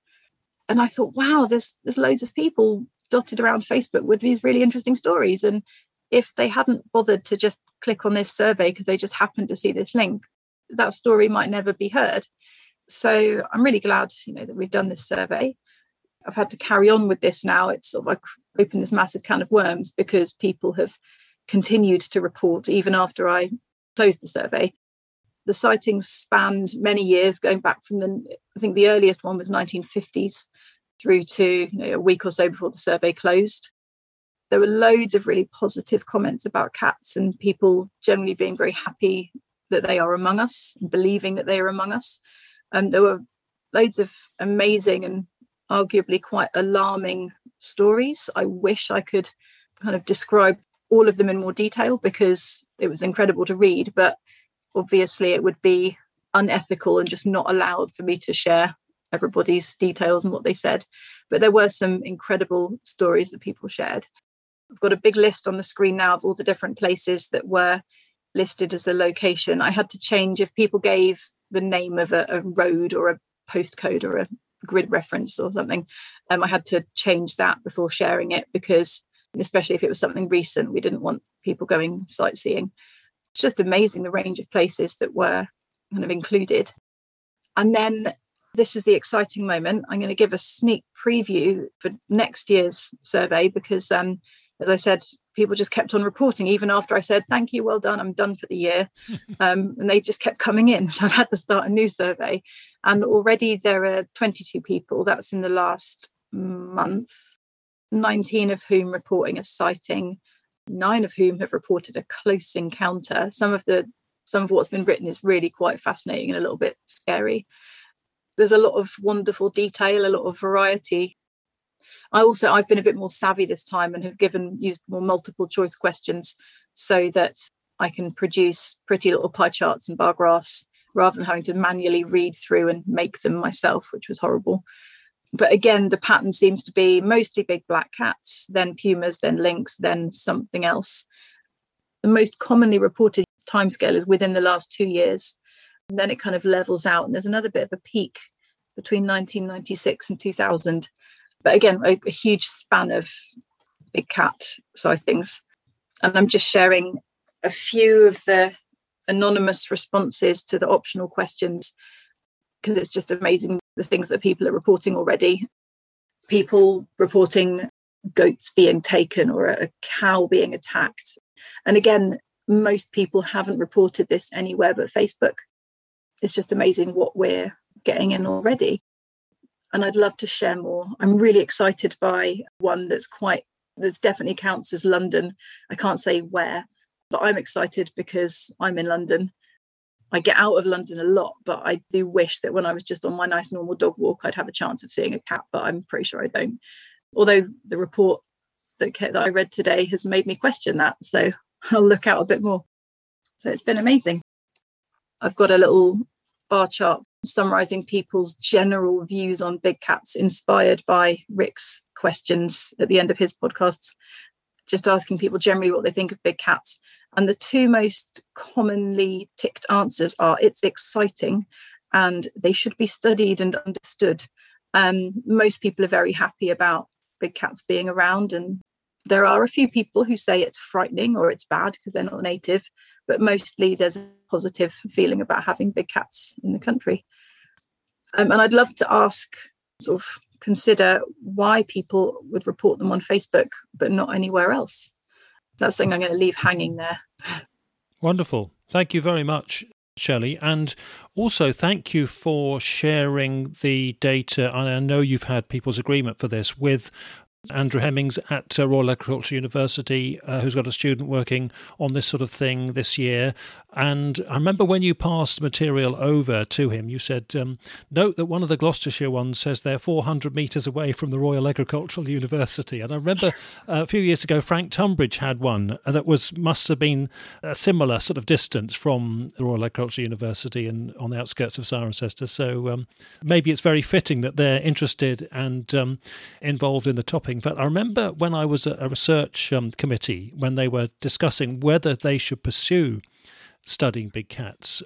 And I thought, wow, there's there's loads of people dotted around Facebook with these really interesting stories. And if they hadn't bothered to just click on this survey because they just happened to see this link, that story might never be heard. So I'm really glad, you know, that we've done this survey. I've had to carry on with this now. It's sort of like opened this massive can of worms because people have continued to report even after I closed the survey. The sightings spanned many years, going back from the I think the earliest one was 1950s through to you know, a week or so before the survey closed. There were loads of really positive comments about cats and people generally being very happy that they are among us, believing that they are among us. Um, there were loads of amazing and arguably quite alarming stories. I wish I could kind of describe all of them in more detail because it was incredible to read, but obviously it would be unethical and just not allowed for me to share everybody's details and what they said. But there were some incredible stories that people shared. I've got a big list on the screen now of all the different places that were listed as a location. I had to change if people gave the name of a, a road or a postcode or a grid reference or something. Um, I had to change that before sharing it because, especially if it was something recent, we didn't want people going sightseeing. It's just amazing the range of places that were kind of included. And then this is the exciting moment. I'm going to give a sneak preview for next year's survey because, um, as I said, people just kept on reporting even after I said, Thank you, well done, I'm done for the year. um, and they just kept coming in. So I had to start a new survey. And already there are 22 people, that's in the last month, 19 of whom reporting a sighting, nine of whom have reported a close encounter. Some of the some of what's been written is really quite fascinating and a little bit scary. There's a lot of wonderful detail, a lot of variety. I also I've been a bit more savvy this time and have given used more multiple choice questions so that I can produce pretty little pie charts and bar graphs rather than having to manually read through and make them myself, which was horrible. But again, the pattern seems to be mostly big black cats, then pumas, then lynx, then something else. The most commonly reported timescale is within the last two years. And then it kind of levels out, and there's another bit of a peak between 1996 and 2000. But again, a, a huge span of big cat sightings. And I'm just sharing a few of the anonymous responses to the optional questions because it's just amazing the things that people are reporting already. People reporting goats being taken or a cow being attacked. And again, most people haven't reported this anywhere but Facebook. It's just amazing what we're getting in already. And I'd love to share more. I'm really excited by one that's quite, that definitely counts as London. I can't say where, but I'm excited because I'm in London. I get out of London a lot, but I do wish that when I was just on my nice normal dog walk, I'd have a chance of seeing a cat, but I'm pretty sure I don't. Although the report that, that I read today has made me question that. So I'll look out a bit more. So it's been amazing. I've got a little bar chart summarizing people's general views on big cats, inspired by Rick's questions at the end of his podcasts, just asking people generally what they think of big cats. And the two most commonly ticked answers are it's exciting and they should be studied and understood. Um, most people are very happy about big cats being around and there are a few people who say it's frightening or it's bad because they're not native, but mostly there's positive feeling about having big cats in the country. Um, and I'd love to ask, sort of consider why people would report them on Facebook but not anywhere else. That's the thing I'm going to leave hanging there. Wonderful. Thank you very much, Shelley. And also, thank you for sharing the data. And I know you've had people's agreement for this with Andrew Hemmings at uh, Royal Agricultural University, uh, who's got a student working on this sort of thing this year. And I remember when you passed material over to him, you said, um, Note that one of the Gloucestershire ones says they're 400 metres away from the Royal Agricultural University. And I remember uh, a few years ago, Frank Tunbridge had one that was must have been a similar sort of distance from the Royal Agricultural University and on the outskirts of Cirencester. So um, maybe it's very fitting that they're interested and um, involved in the topic in fact, I remember when I was at a research um, committee when they were discussing whether they should pursue studying big cats.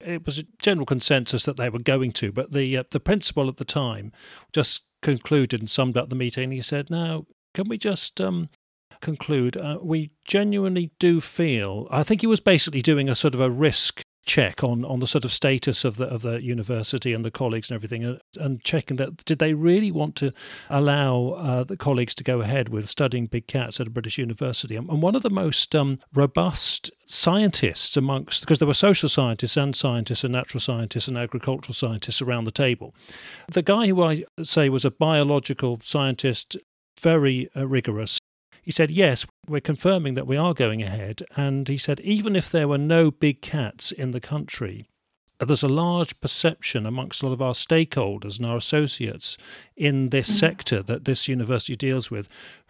It was a general consensus that they were going to, but the uh, the principal at the time just concluded and summed up the meeting. He said, "Now, can we just um, conclude? Uh, we genuinely do feel. I think he was basically doing a sort of a risk check on, on the sort of status of the of the university and the colleagues and everything, and, checking that did they really want to allow uh, the colleagues to go ahead with studying big cats at a British university? And, and one of the most um, robust scientists amongst because there were social scientists and scientists and natural scientists and agricultural scientists around the table. The guy who I say was a biological scientist, very uh, rigorous. He said, Yes, we're confirming that we are going ahead. And he said, Even if there were no big cats in the country, there's a large perception amongst a lot of our stakeholders and our associates in this mm. sector that this university deals with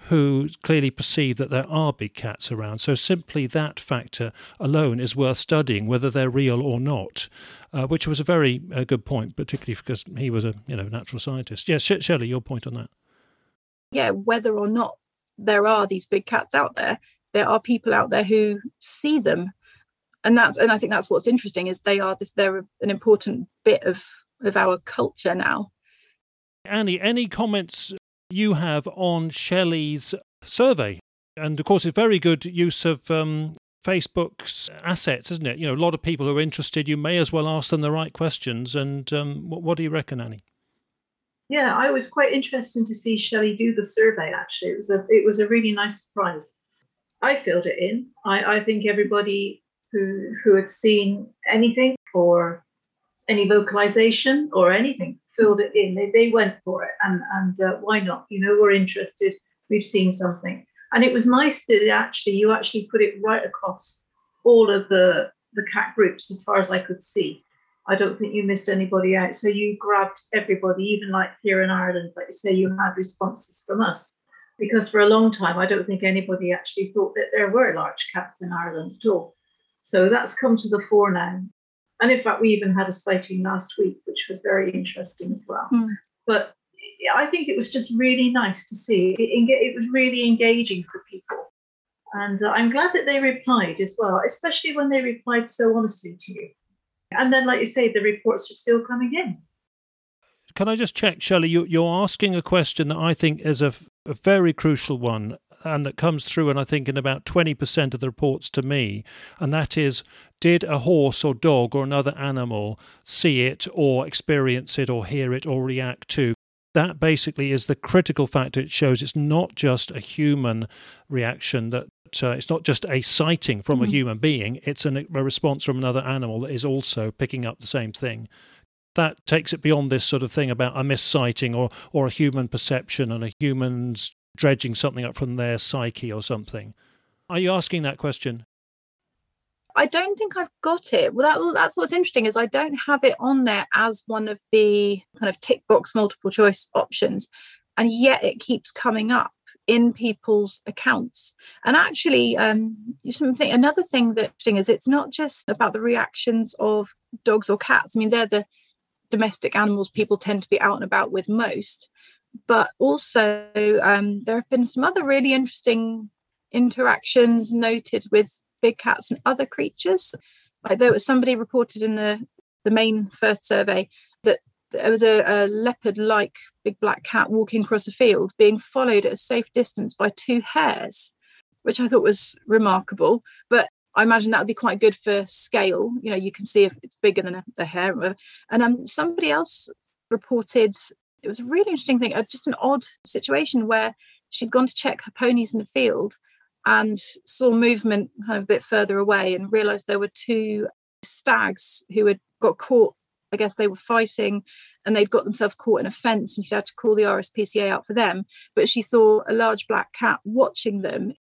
who clearly perceive that there are big cats around. So simply that factor alone is worth studying, whether they're real or not, uh, which was a very uh, good point, particularly because he was a you know natural scientist. Yes, Shirley, your point on that. Yeah, whether or not there are these big cats out there. There are people out there who see them. And that's and i think that's what's interesting is they are this they're an important bit of of our culture now. Annie any comments you have on shelley's survey? And of course it's very good use of um, facebook's assets isn't it? You know a lot of people who are interested you may as well ask them the right questions. And um, what, what do you reckon annie yeah, I was quite interested to see Shelley do the survey. Actually, it was a it was a really nice surprise. I filled it in. I, I think everybody who who had seen anything or any vocalization or anything filled it in. They, they went for it, and and uh, why not? You know, we're interested. We've seen something, and it was nice that it actually you actually put it right across all of the the cat groups as far as I could see. I don't think you missed anybody out. So you grabbed everybody, even like here in Ireland, like you say, you had responses from us. Because for a long time, I don't think anybody actually thought that there were large cats in Ireland at all. So that's come to the fore now. And in fact, we even had a sighting last week, which was very interesting as well. Mm. But I think it was just really nice to see. It, it was really engaging for people. And uh, I'm glad that they replied as well, especially when they replied so honestly to you. And then, like you say, the reports are still coming in. Can I just check, Shelley? You, are asking a question that I think is a, a very crucial one and that comes through, and I think in about 20% of the reports to me, and that is did a horse or dog or another animal see it or experience it or hear it or react to? That basically is the critical factor. It shows it's not just a human reaction, that uh, it's not just a sighting from mm-hmm. a human being, it's an, a response from another animal that is also picking up the same thing. That takes it beyond this sort of thing about a missighting or, or a human perception and a human's dredging something up from their psyche or something. Are you asking that question? I don't think I've got it. Well, that, that's what's interesting is I don't have it on there as one of the kind of tick box multiple choice options, and yet it keeps coming up in people's accounts. And actually, um, something another thing that is interesting is it's not just about the reactions of dogs or cats. I mean, they're the domestic animals people tend to be out and about with most, but also um, there have been some other really interesting interactions noted with big cats and other creatures. Like there was somebody reported in the the main first survey that there was a, a leopard like big black cat walking across a field being followed at a safe distance by two hares, which I thought was remarkable. But I imagine that would be quite good for scale. You know, you can see if it's bigger than a, hare. And um, somebody else reported it was a really interesting thing, uh, just an odd situation where she'd gone to check her ponies in the field and saw movement kind of a bit further away and realized there were two stags who had got caught I guess they were fighting and they'd got themselves caught in a fence and she had to call the RSPCA out for them. But she saw a large black cat watching them.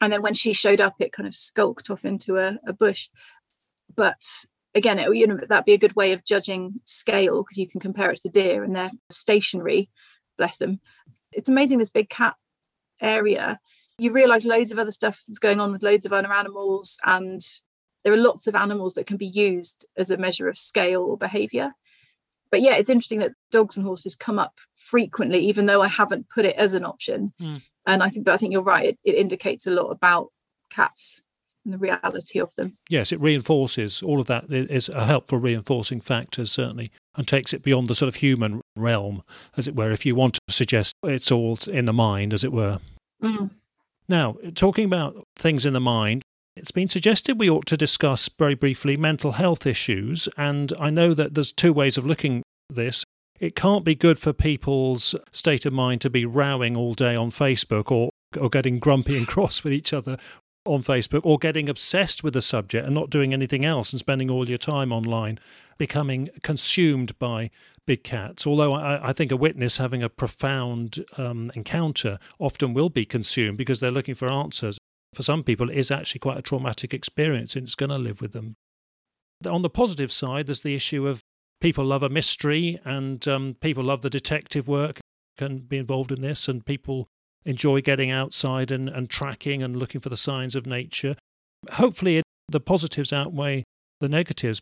And then when she showed up, it kind of skulked off into a, a bush. But again, it, you know, that'd be a good way of judging scale because you can compare it to deer and they're stationary, bless them. It's amazing this big cat area. You realize loads of other stuff is going on with loads of other animals and there are lots of animals that can be used as a measure of scale or behavior. But yeah it's interesting that dogs and horses come up frequently even though i haven't put it as an option. Mm. and i think but i think you're right it, it indicates a lot about cats and the reality of them. Yes it reinforces all of that. Is a helpful reinforcing factor certainly and takes it beyond the sort of human realm as it were if you want to suggest it's all in the mind as it were. Mm. Now talking about things in the mind It's been suggested we ought to discuss very briefly mental health issues, and I know that there's two ways of looking at this. It can't be good for people's state of mind to be rowing all day on Facebook or, or getting grumpy and cross with each other on Facebook or getting obsessed with the subject and not doing anything else and spending all your time online, becoming consumed by big cats. Although I, I think a witness having a profound um, encounter often will be consumed because they're looking for answers. For some people, it is actually quite a traumatic experience and it's going to live with them. On the positive side, there's the issue of people love a mystery and um, people love the detective work, can be involved in this, and people enjoy getting outside and, and tracking and looking for the signs of nature. Hopefully, the positives outweigh the negatives.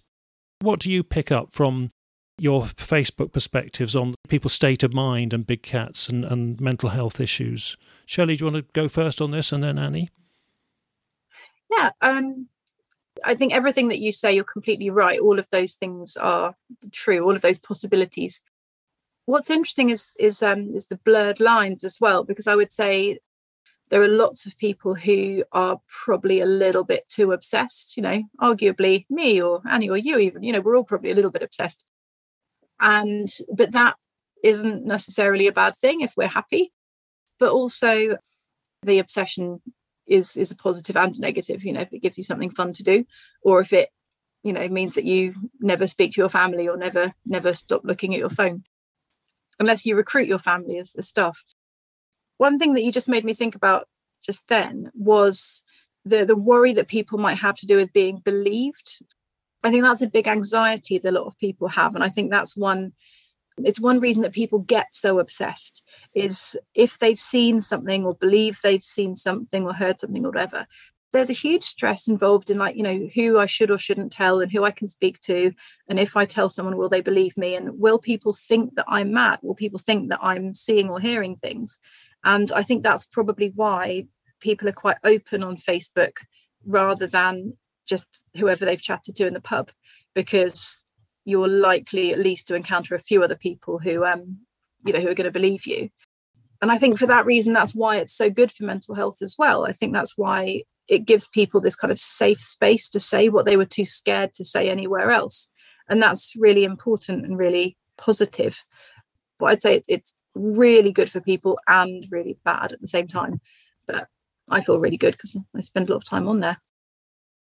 What do you pick up from your Facebook perspectives on people's state of mind and big cats and, and mental health issues? Shelley, do you want to go first on this and then Annie? Yeah, um, I think everything that you say, you're completely right. All of those things are true, all of those possibilities what's interesting is is um, is the blurred lines as well, because I would say there are lots of people who are probably a little bit too obsessed. You know, arguably me or Annie or you even. You know, we're all probably a little bit obsessed, and but that isn't necessarily a bad thing if we're happy. But also, the obsession is is a positive and a negative. You know, if it gives you something fun to do, or if it you know means that you never speak to your family or never never stop looking at your phone unless you recruit your family as the staff. One thing that you just made me think about just then was the the worry that people might have to do with being believed. I think that's a big anxiety that a lot of people have, and I think that's one. It's one reason that people get so obsessed is if they've seen something or believe they've seen something or heard something or whatever, there's a huge stress involved in like you know who i should or shouldn't tell and who i can speak to. And if i tell someone will they believe me? And will people think that i'm mad? Will people think that i'm seeing or hearing things? And i think that's probably why people are quite open on facebook rather than just whoever they've chatted to in the pub because you're likely at least to encounter a few other people who um you know who are going to believe you. And i think for that reason that's why it's so good for mental health as well. I think that's why it gives people this kind of safe space to say what they were too scared to say anywhere else. And that's really important and really positive. But i'd say it's, it's really good for people and really bad at the same time. But i feel really good because i spend a lot of time on there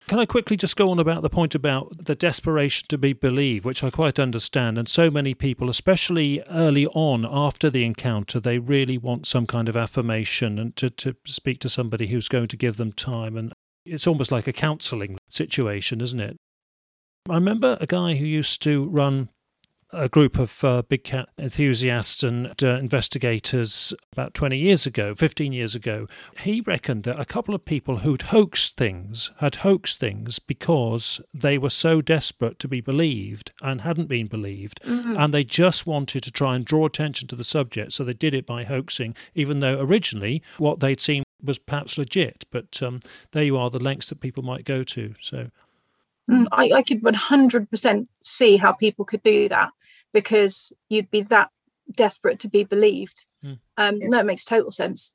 can I quickly just go on about the point about the desperation to be believed, which I quite understand. And so many people, especially early on after the encounter, they really want some kind of affirmation and to, to speak to somebody who's going to give them time. And it's almost like a counselling situation, isn't it? I remember a guy who used to run a group of uh, big cat enthusiasts and uh, investigators about 20 years ago, 15 years ago. He reckoned that a couple of people who'd hoaxed things had hoaxed things because they were so desperate to be believed and hadn't been believed. Mm-hmm. And they just wanted to try and draw attention to the subject. So they did it by hoaxing, even though originally what they'd seen was perhaps legit. But um, there you are, the lengths that people might go to. So Mm, I, I could 100% see how people could do that because you'd be that desperate to be believed. Mm. Um, yeah. No, it makes total sense.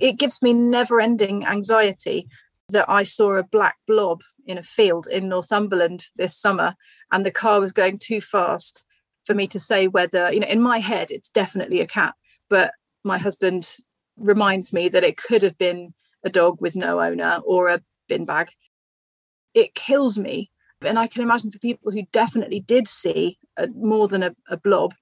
It gives me never ending anxiety that I saw a black blob in a field in Northumberland this summer and the car was going too fast for me to say whether, you know, in my head, it's definitely a cat. But my husband reminds me that it could have been a dog with no owner or a bin bag it kills me. And I can imagine for people who definitely did see a, more than a, a blob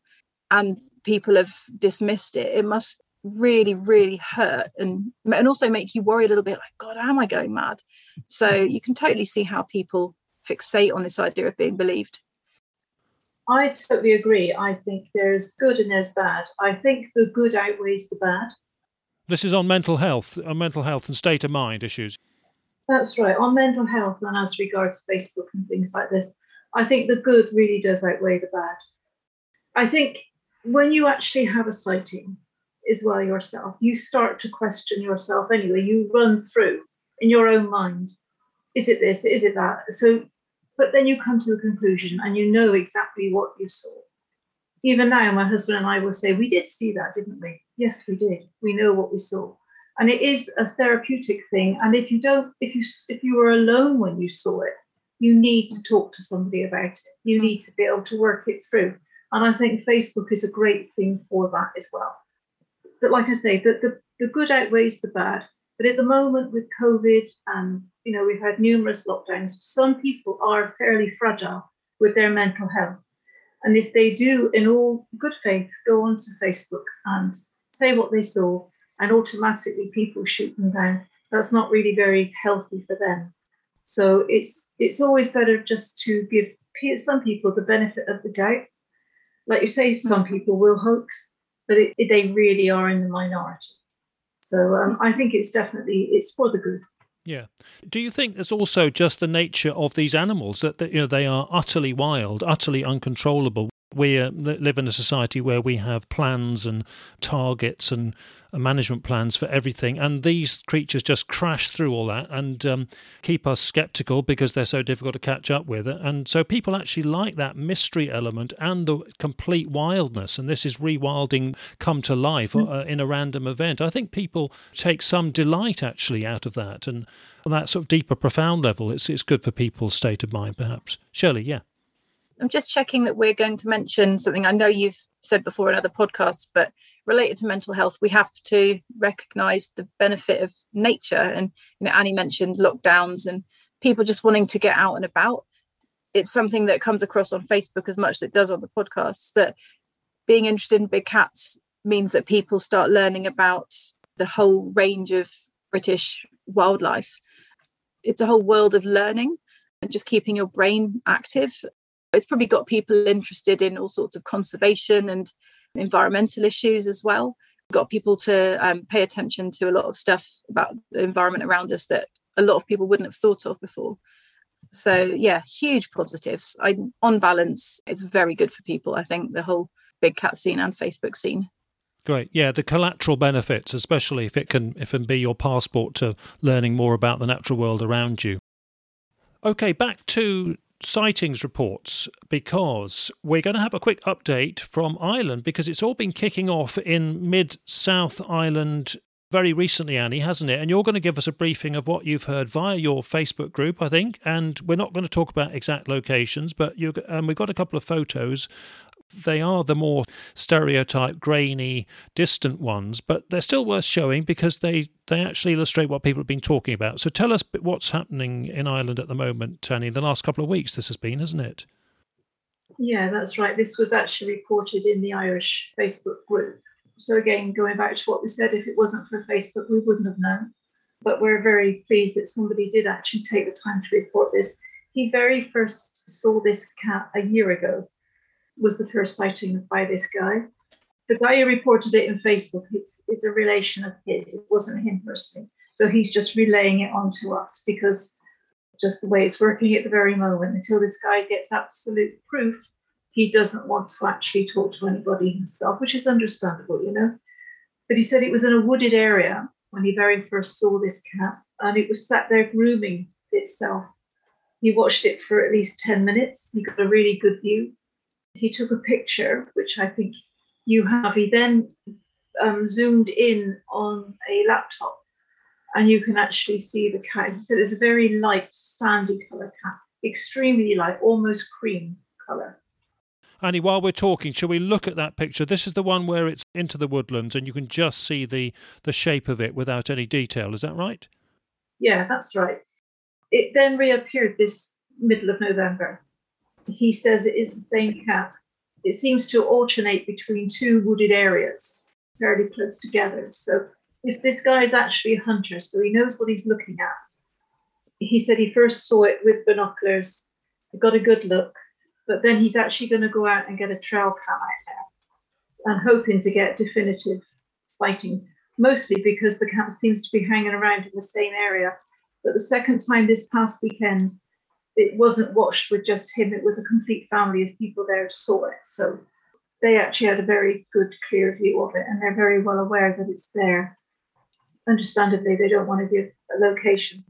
and people have dismissed it, it must really really hurt and and also make you worry a little bit like god am i going mad? So you can totally see how people fixate on this idea of being believed. I totally agree. I think there's good and there's bad. I think the good outweighs the bad. This is on mental health on mental health and state of mind issues that's right. On mental health and as regards Facebook and things like this, I think the good really does outweigh the bad. I think when you actually have a sighting as well yourself, you start to question yourself anyway. You run through in your own mind, is it this? Is it that? So, but then you come to the conclusion and you know exactly what you saw. Even now, my husband and I will say, We did see that, didn't we? Yes, we did. We know what we saw. And it is a therapeutic thing. And if you don't, if you if you were alone when you saw it, you need to talk to somebody about it. You mm. need to be able to work it through. And I think Facebook is a great thing for that as well. But like I say, the, the, the good outweighs the bad. But at the moment with COVID and you know we've had numerous lockdowns, some people are fairly fragile with their mental health. And if they do, in all good faith, go onto Facebook and say what they saw, and automatically people shoot them down, that's not really very healthy for them. So it's it's always better just to give some people the benefit of the doubt. Like you say, some mm-hmm. people will hoax, but it, it, they really are in the minority. So um, I think it's definitely it's for the good. Yeah. Do you think there's also just the nature of these animals that, that you know they are utterly wild, utterly uncontrollable? We uh, live in a society where we have plans and targets and uh, management plans for everything, and these creatures just crash through all that and um, keep us skeptical because they're so difficult to catch up with. And so people actually like that mystery element and the complete wildness. And this is rewilding come to life mm. uh, in a random event. I think people take some delight actually out of that, and on that sort of deeper, profound level, it's it's good for people's state of mind, perhaps. Shirley, yeah. I'm just checking that we're going to mention something I know you've said before in other podcasts, but related to mental health, we have to recognize the benefit of nature. And you know, Annie mentioned lockdowns and people just wanting to get out and about. It's something that comes across on Facebook as much as it does on the podcasts that being interested in big cats means that people start learning about the whole range of British wildlife. It's a whole world of learning and just keeping your brain active it's probably got people interested in all sorts of conservation and environmental issues as well. Got people to um, pay attention to a lot of stuff about the environment around us that a lot of people wouldn't have thought of before. So yeah, huge positives. I, on balance, it's very good for people. I think the whole big cat scene and Facebook scene. Great. Yeah, the collateral benefits, especially if it can if it can be your passport to learning more about the natural world around you. Okay, back to sightings reports because we're going to have a quick update from Ireland because it's all been kicking off in mid South Ireland very recently, Annie, hasn't it? And you're going to give us a briefing of what you've heard via your Facebook group, I think. And we're not going to talk about exact locations, but you um, we've got a couple of photos they are the more stereotype, grainy, distant ones, but they're still worth showing because they, they actually illustrate what people have been talking about. So tell us what's happening in Ireland at the moment, Tony. The last couple of weeks, this has been, hasn't it? Yeah, that's right. This was actually reported in the Irish Facebook group. So, again, going back to what we said, if it wasn't for Facebook, we wouldn't have known. But we're very pleased that somebody did actually take the time to report this. He very first saw this cat a year ago was the first sighting by this guy. The guy who reported it in Facebook is, is a relation of his. It wasn't him personally. So he's just relaying it on to us because just the way it's working at the very moment, until this guy gets absolute proof, he doesn't want to actually talk to anybody himself, which is understandable, you know. But he said it was in a wooded area when he very first saw this cat, and it was sat there grooming itself. He watched it for at least 10 minutes. He got a really good view. He took a picture, which I think you have. He then um, zoomed in on a laptop and you can actually see the cat. He said it's a very light, sandy colour cat, extremely light, almost cream colour. Annie, while we're talking, shall we look at that picture? This is the one where it's into the woodlands and you can just see the, the shape of it without any detail. Is that right? Yeah, that's right. It then reappeared this middle of November he says it is the same cat. It seems to alternate between two wooded areas, fairly close together. So this, this guy is actually a hunter, so he knows what he's looking at. He said he first saw it with binoculars, got a good look, but then he's actually going to go out and get a trail cam out there and hoping to get definitive sighting, mostly because the cat seems to be hanging around in the same area. But the second time this past weekend, it wasn't watched with just him, it was a complete family of people there saw it. So they actually had a very good, clear view of it, and they're very well aware that it's there. Understandably, they don't want to give a location.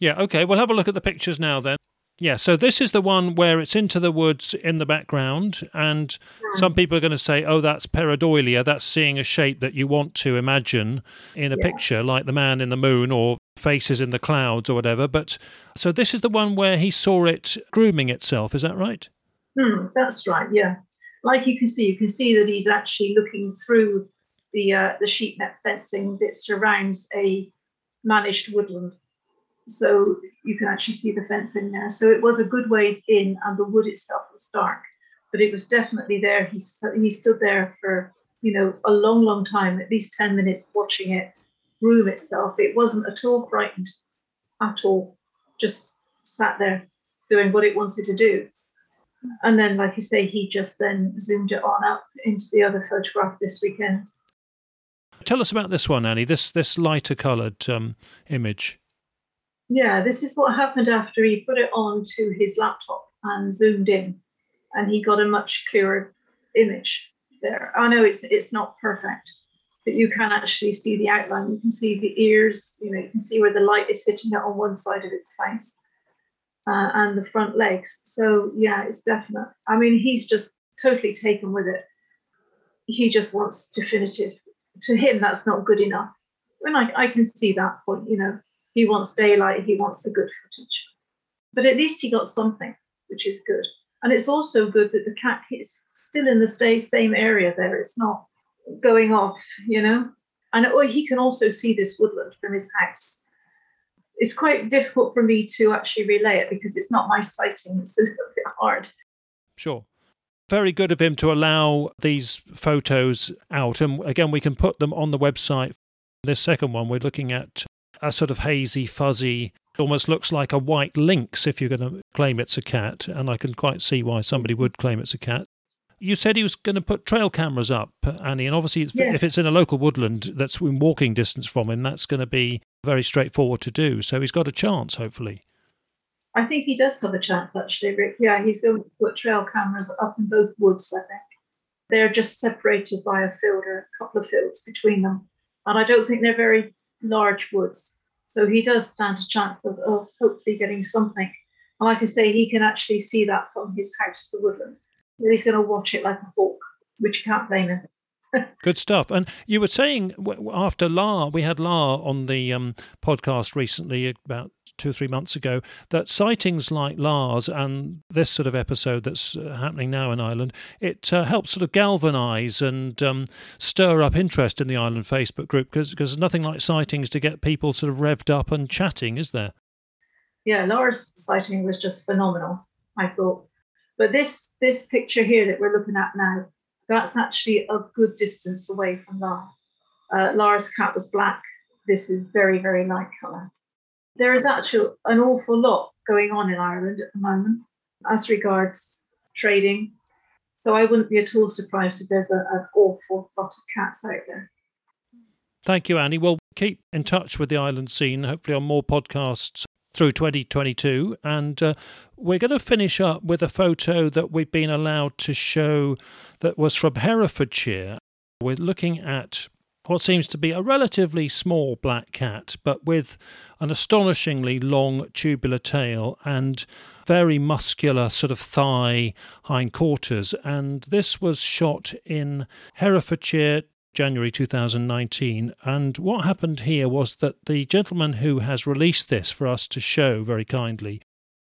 Yeah, okay, we'll have a look at the pictures now then. Yeah, so this is the one where it's into the woods in the background, and some people are going to say, oh, that's pareidolia, that's seeing a shape that you want to imagine in a Yeah. picture, like the man in the moon or faces in the clouds or whatever. But so this is the one where he saw it grooming itself, is that right? Hmm, that's right. Yeah, like you can see, you can see that he's actually looking through the uh, the sheep net fencing that surrounds a managed woodland. So you can actually see the fencing there. So it was a good ways in, and the wood itself was dark, but it was definitely there. He he stood there for you know a long, long time, at least ten minutes, watching it groom itself. It wasn't at all frightened, at all. Just sat there doing what it wanted to do. And then, like you say, he just then zoomed it on up into the other photograph this weekend. Tell us about this one, Annie, this, this lighter coloured um, image. Yeah, this is what happened after he put it on to his laptop and zoomed in, and he got a much clearer image there. I know it's it's not perfect, but you can actually see the outline. You can see the ears. You know, you can see where the light is hitting it on one side of its face, uh, and the front legs. So yeah, it's definite. I mean, he's just totally taken with it. He just wants definitive. To him, that's not good enough. And I, I can see that point. You know, he wants daylight. He wants the good footage. But at least he got something, which is good. And it's also good that the cat is still in the same area there. It's not going off, you know. And or he can also see this woodland from his house. It's quite difficult for me to actually relay it because it's not my sighting. It's a little bit hard. Sure. Very good of him to allow these photos out. And again, we can put them on the website. This second one, we're looking at a sort of hazy, fuzzy, almost looks like a white lynx if you're going to claim it's a cat. And I can quite see why somebody would claim it's a cat. You said he was going to put trail cameras up, Annie, and obviously, it's, Yeah. if it's in a local woodland that's in walking distance from him, that's going to be very straightforward to do. So he's got a chance, hopefully. I think he does have a chance, actually, Rick. Yeah, he's going to put trail cameras up in both woods, I think. They're just separated by a field or a couple of fields between them. And I don't think they're very large woods. So he does stand a chance of, of hopefully getting something. And like I say, he can actually see that from his house, the woodland. So he's going to watch it like a hawk, which you can't blame him. Good stuff. And you were saying after La, we had La on the um, podcast recently, about two or three months ago, that sightings like La's and this sort of episode that's uh, happening now in Ireland, it uh, helps sort of galvanise and um, stir up interest in the Ireland Facebook group because there's nothing like sightings to get people sort of revved up and chatting, is there? yeah, Laura's sighting was just phenomenal, I thought. But this this picture here that we're looking at now, that's actually a good distance away from Lara. Uh, Lara's cat was black. This is very, very light colour. There is actually an awful lot going on in Ireland at the moment as regards trading. So I wouldn't be at all surprised if there's a, an awful lot of cats out there. Thank you, Annie. We'll keep in touch with the island scene, hopefully on more podcasts through 2022. And uh, we're going to finish up with a photo that we've been allowed to show that was from Herefordshire. We're looking at what seems to be a relatively small black cat, but with an astonishingly long tubular tail and very muscular sort of thigh hindquarters. And this was shot in Herefordshire, January 2019. And what happened here was that the gentleman who has released this for us to show very kindly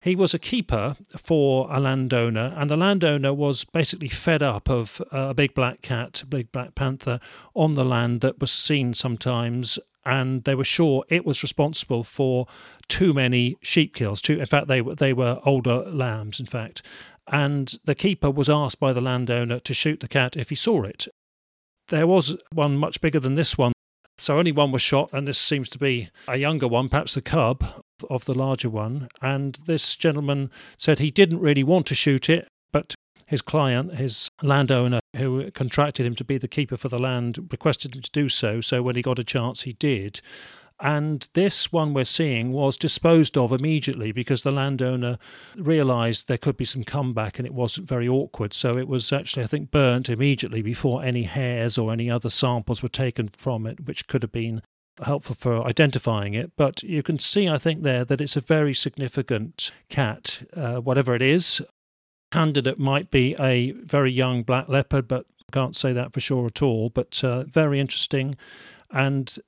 he was a keeper for a landowner, and the landowner was basically fed up of uh, a big black cat, a big black panther, on the land that was seen sometimes, and they were sure it was responsible for too many sheep kills. Too, in fact, they were they were older lambs, in fact, and the keeper was asked by the landowner to shoot the cat if he saw it. There was one much bigger than this one. So only one was shot, and this seems to be a younger one, perhaps the cub of the larger one. And this gentleman said he didn't really want to shoot it, but his client, his landowner who contracted him to be the keeper for the land, requested him to do so. So when he got a chance, he did. And this one we're seeing was disposed of immediately because the landowner realised there could be some comeback and it wasn't very awkward. So it was actually, I think, burnt immediately before any hairs or any other samples were taken from it, which could have been helpful for identifying it. But you can see, I think, there that it's a very significant cat, uh, whatever it is. Candidate might be a very young black leopard, but can't say that for sure at all. But uh, very interesting. And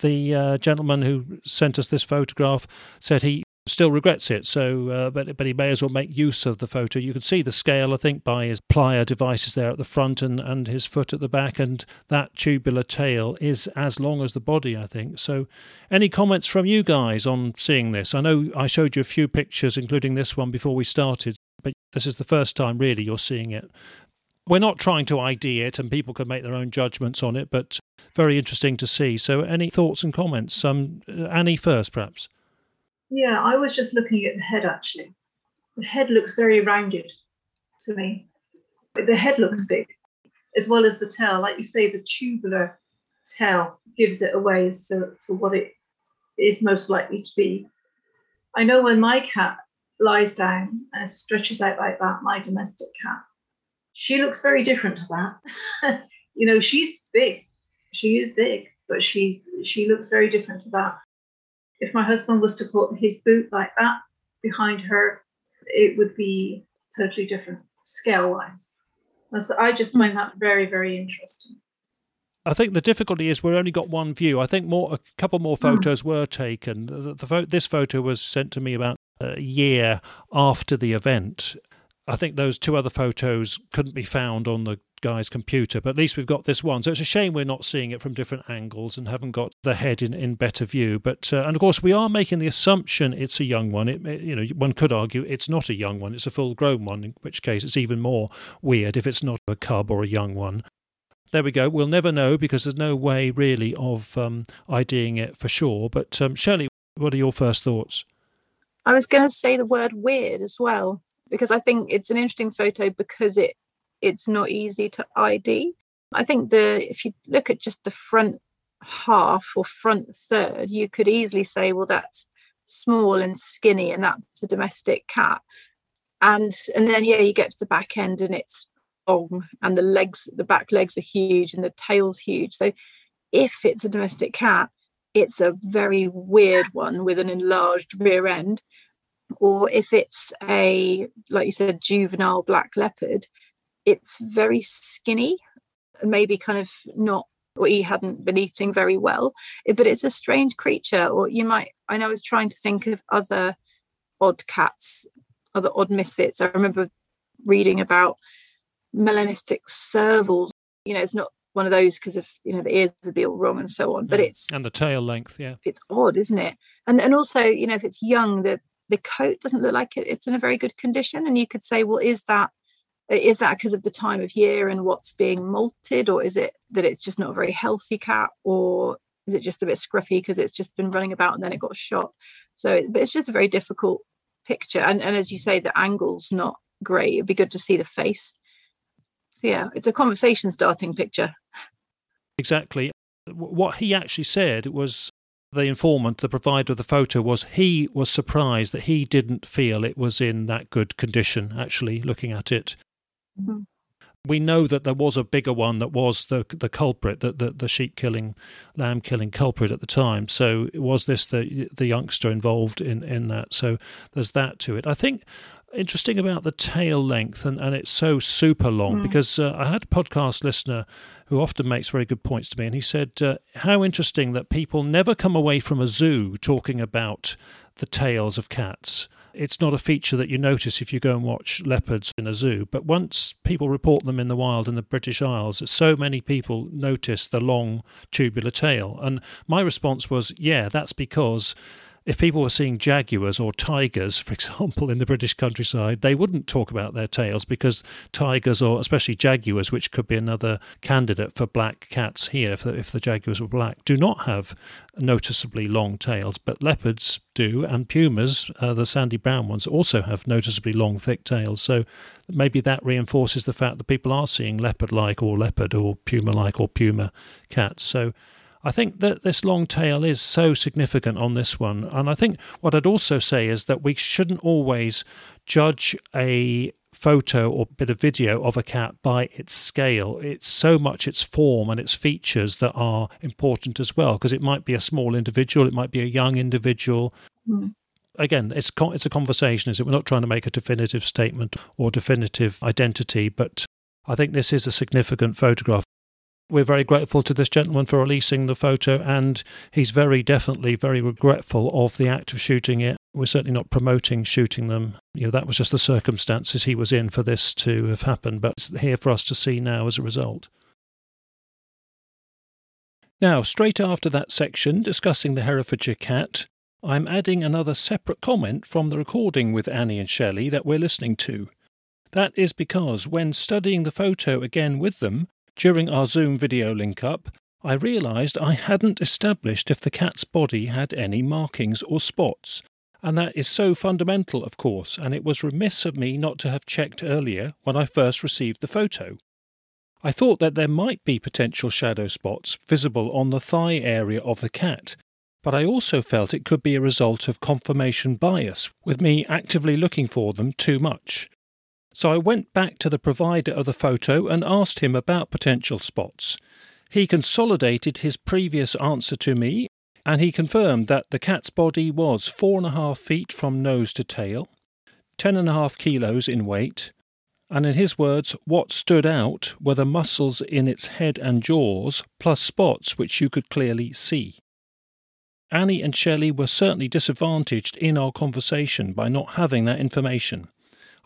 the uh, gentleman who sent us this photograph said he still regrets it. So, uh, but but he may as well make use of the photo. You can see the scale, I think, by his plier devices there at the front and and his foot at the back, and that tubular tail is as long as the body, I think. So, any comments from you guys on seeing this? I know I showed you a few pictures, including this one, before we started, but this is the first time really you're seeing it. We're not trying to ID it, and people can make their own judgments on it, but very interesting to see. So, any thoughts and comments? Um, Annie first, perhaps. Yeah, I was just looking at the head actually. The head looks very rounded to me. The head looks big, as well as the tail. Like you say, the tubular tail gives it away as to, to what it is most likely to be. I know when my cat lies down and stretches out like that, my domestic cat, she looks very different to that. you know, she's big. She is big, but she's she looks very different to that if my husband was to put his boot like that behind her, it would be totally different scale wise. So I just find that very, very interesting. I think the difficulty is we've only got one view. I think more a couple more hmm. photos mm. were taken. The, the, this photo was sent to me about a year after the event. I think those two other photos couldn't be found on the guy's computer, but at least we've got this one. So it's a shame we're not seeing it from different angles and haven't got the head in, in better view. But uh, and of course we are making the assumption it's a young one. It, you know one could argue it's not a young one; it's a full-grown one. In which case it's even more weird if it's not a cub or a young one. There we go. We'll never know because there's no way really of um, IDing it for sure. But um, Shelley, what are your first thoughts? I was going to say the word weird as well because I think it's an interesting photo because it it's not easy to ID. I think the if you look at just the front half or front third, you could easily say, well, that's small and skinny, and that's a domestic cat. And and then yeah, you get to the back end and it's long, and the legs, the back legs are huge, and the tail's huge. So if it's a domestic cat, it's a very weird one with an enlarged rear end. Or if it's a, like you said, juvenile black leopard, it's very skinny and maybe kind of not or he hadn't been eating very well. But it's a strange creature or you might i know i was trying to think of other odd cats other odd misfits. I remember reading about melanistic servals. You know it's not one of those because of you know the ears would be all wrong and so on but mm. it's and the tail length yeah. It's odd isn't it? And and also you know if it's young the the coat doesn't look like it, it's in a very good condition and you could say well is that is that because of the time of year and what's being molted or is it that it's just not a very healthy cat or is it just a bit scruffy because it's just been running about and then it got shot? So but it's just a very difficult picture and, and as you say the angle's not great it'd be good to see the face. So yeah it's a conversation starting picture. Exactly. What he actually said was the informant, the provider of the photo, was he was surprised that he didn't feel it was in that good condition, actually, looking at it. Mm-hmm. We know that there was a bigger one that was the the culprit, the, the, the sheep killing, lamb killing culprit at the time. So was this the the youngster involved in, in that? So there's that to it. I think interesting about the tail length and, and it's so super long mm. because uh, I had a podcast listener who often makes very good points to me and he said uh, how interesting that people never come away from a zoo talking about the tails of cats it's not a feature that you notice if you go and watch leopards in a zoo. But once people report them in the wild in the British Isles, so many people notice the long tubular tail. And my response was, yeah, that's because if people were seeing jaguars or tigers, for example, in the British countryside, they wouldn't talk about their tails because tigers, or especially jaguars, which could be another candidate for black cats here, if the, if the jaguars were black, do not have noticeably long tails. But leopards do, and pumas, uh, the sandy brown ones, also have noticeably long, thick tails. So maybe that reinforces the fact that people are seeing leopard like or leopard or puma like or puma cats. So I think that this long tail is so significant on this one. And I think what I'd also say is that we shouldn't always judge a photo or bit of video of a cat by its scale. It's so much its form and its features that are important as well, because it might be a small individual, it might be a young individual. Mm. Again, it's it's a conversation, is it? We're not trying to make a definitive statement or definitive identity, but I think this is a significant photograph. We're very grateful to this gentleman for releasing the photo, and he's very definitely very regretful of the act of shooting it. We're certainly not promoting shooting them. You know, that was just the circumstances he was in for this to have happened, but it's here for us to see now as a result. Now, straight after that section discussing the Herefordshire cat, I'm adding another separate comment from the recording with Annie and Shelley that we're listening to. That is because when studying the photo again with them, during our Zoom video link up, I realised I hadn't established if the cat's body had any markings or spots, and that is so fundamental, of course, and it was remiss of me not to have checked earlier when I first received the photo. I thought that there might be potential shadow spots visible on the thigh area of the cat, but I also felt it could be a result of confirmation bias, with me actively looking for them too much. So I went back to the provider of the photo and asked him about potential spots. He consolidated his previous answer to me and he confirmed that the cat's body was four and a half feet from nose to tail, ten and a half kilos in weight, and in his words, what stood out were the muscles in its head and jaws, plus spots which you could clearly see. Annie and Shelley were certainly disadvantaged in our conversation by not having that information.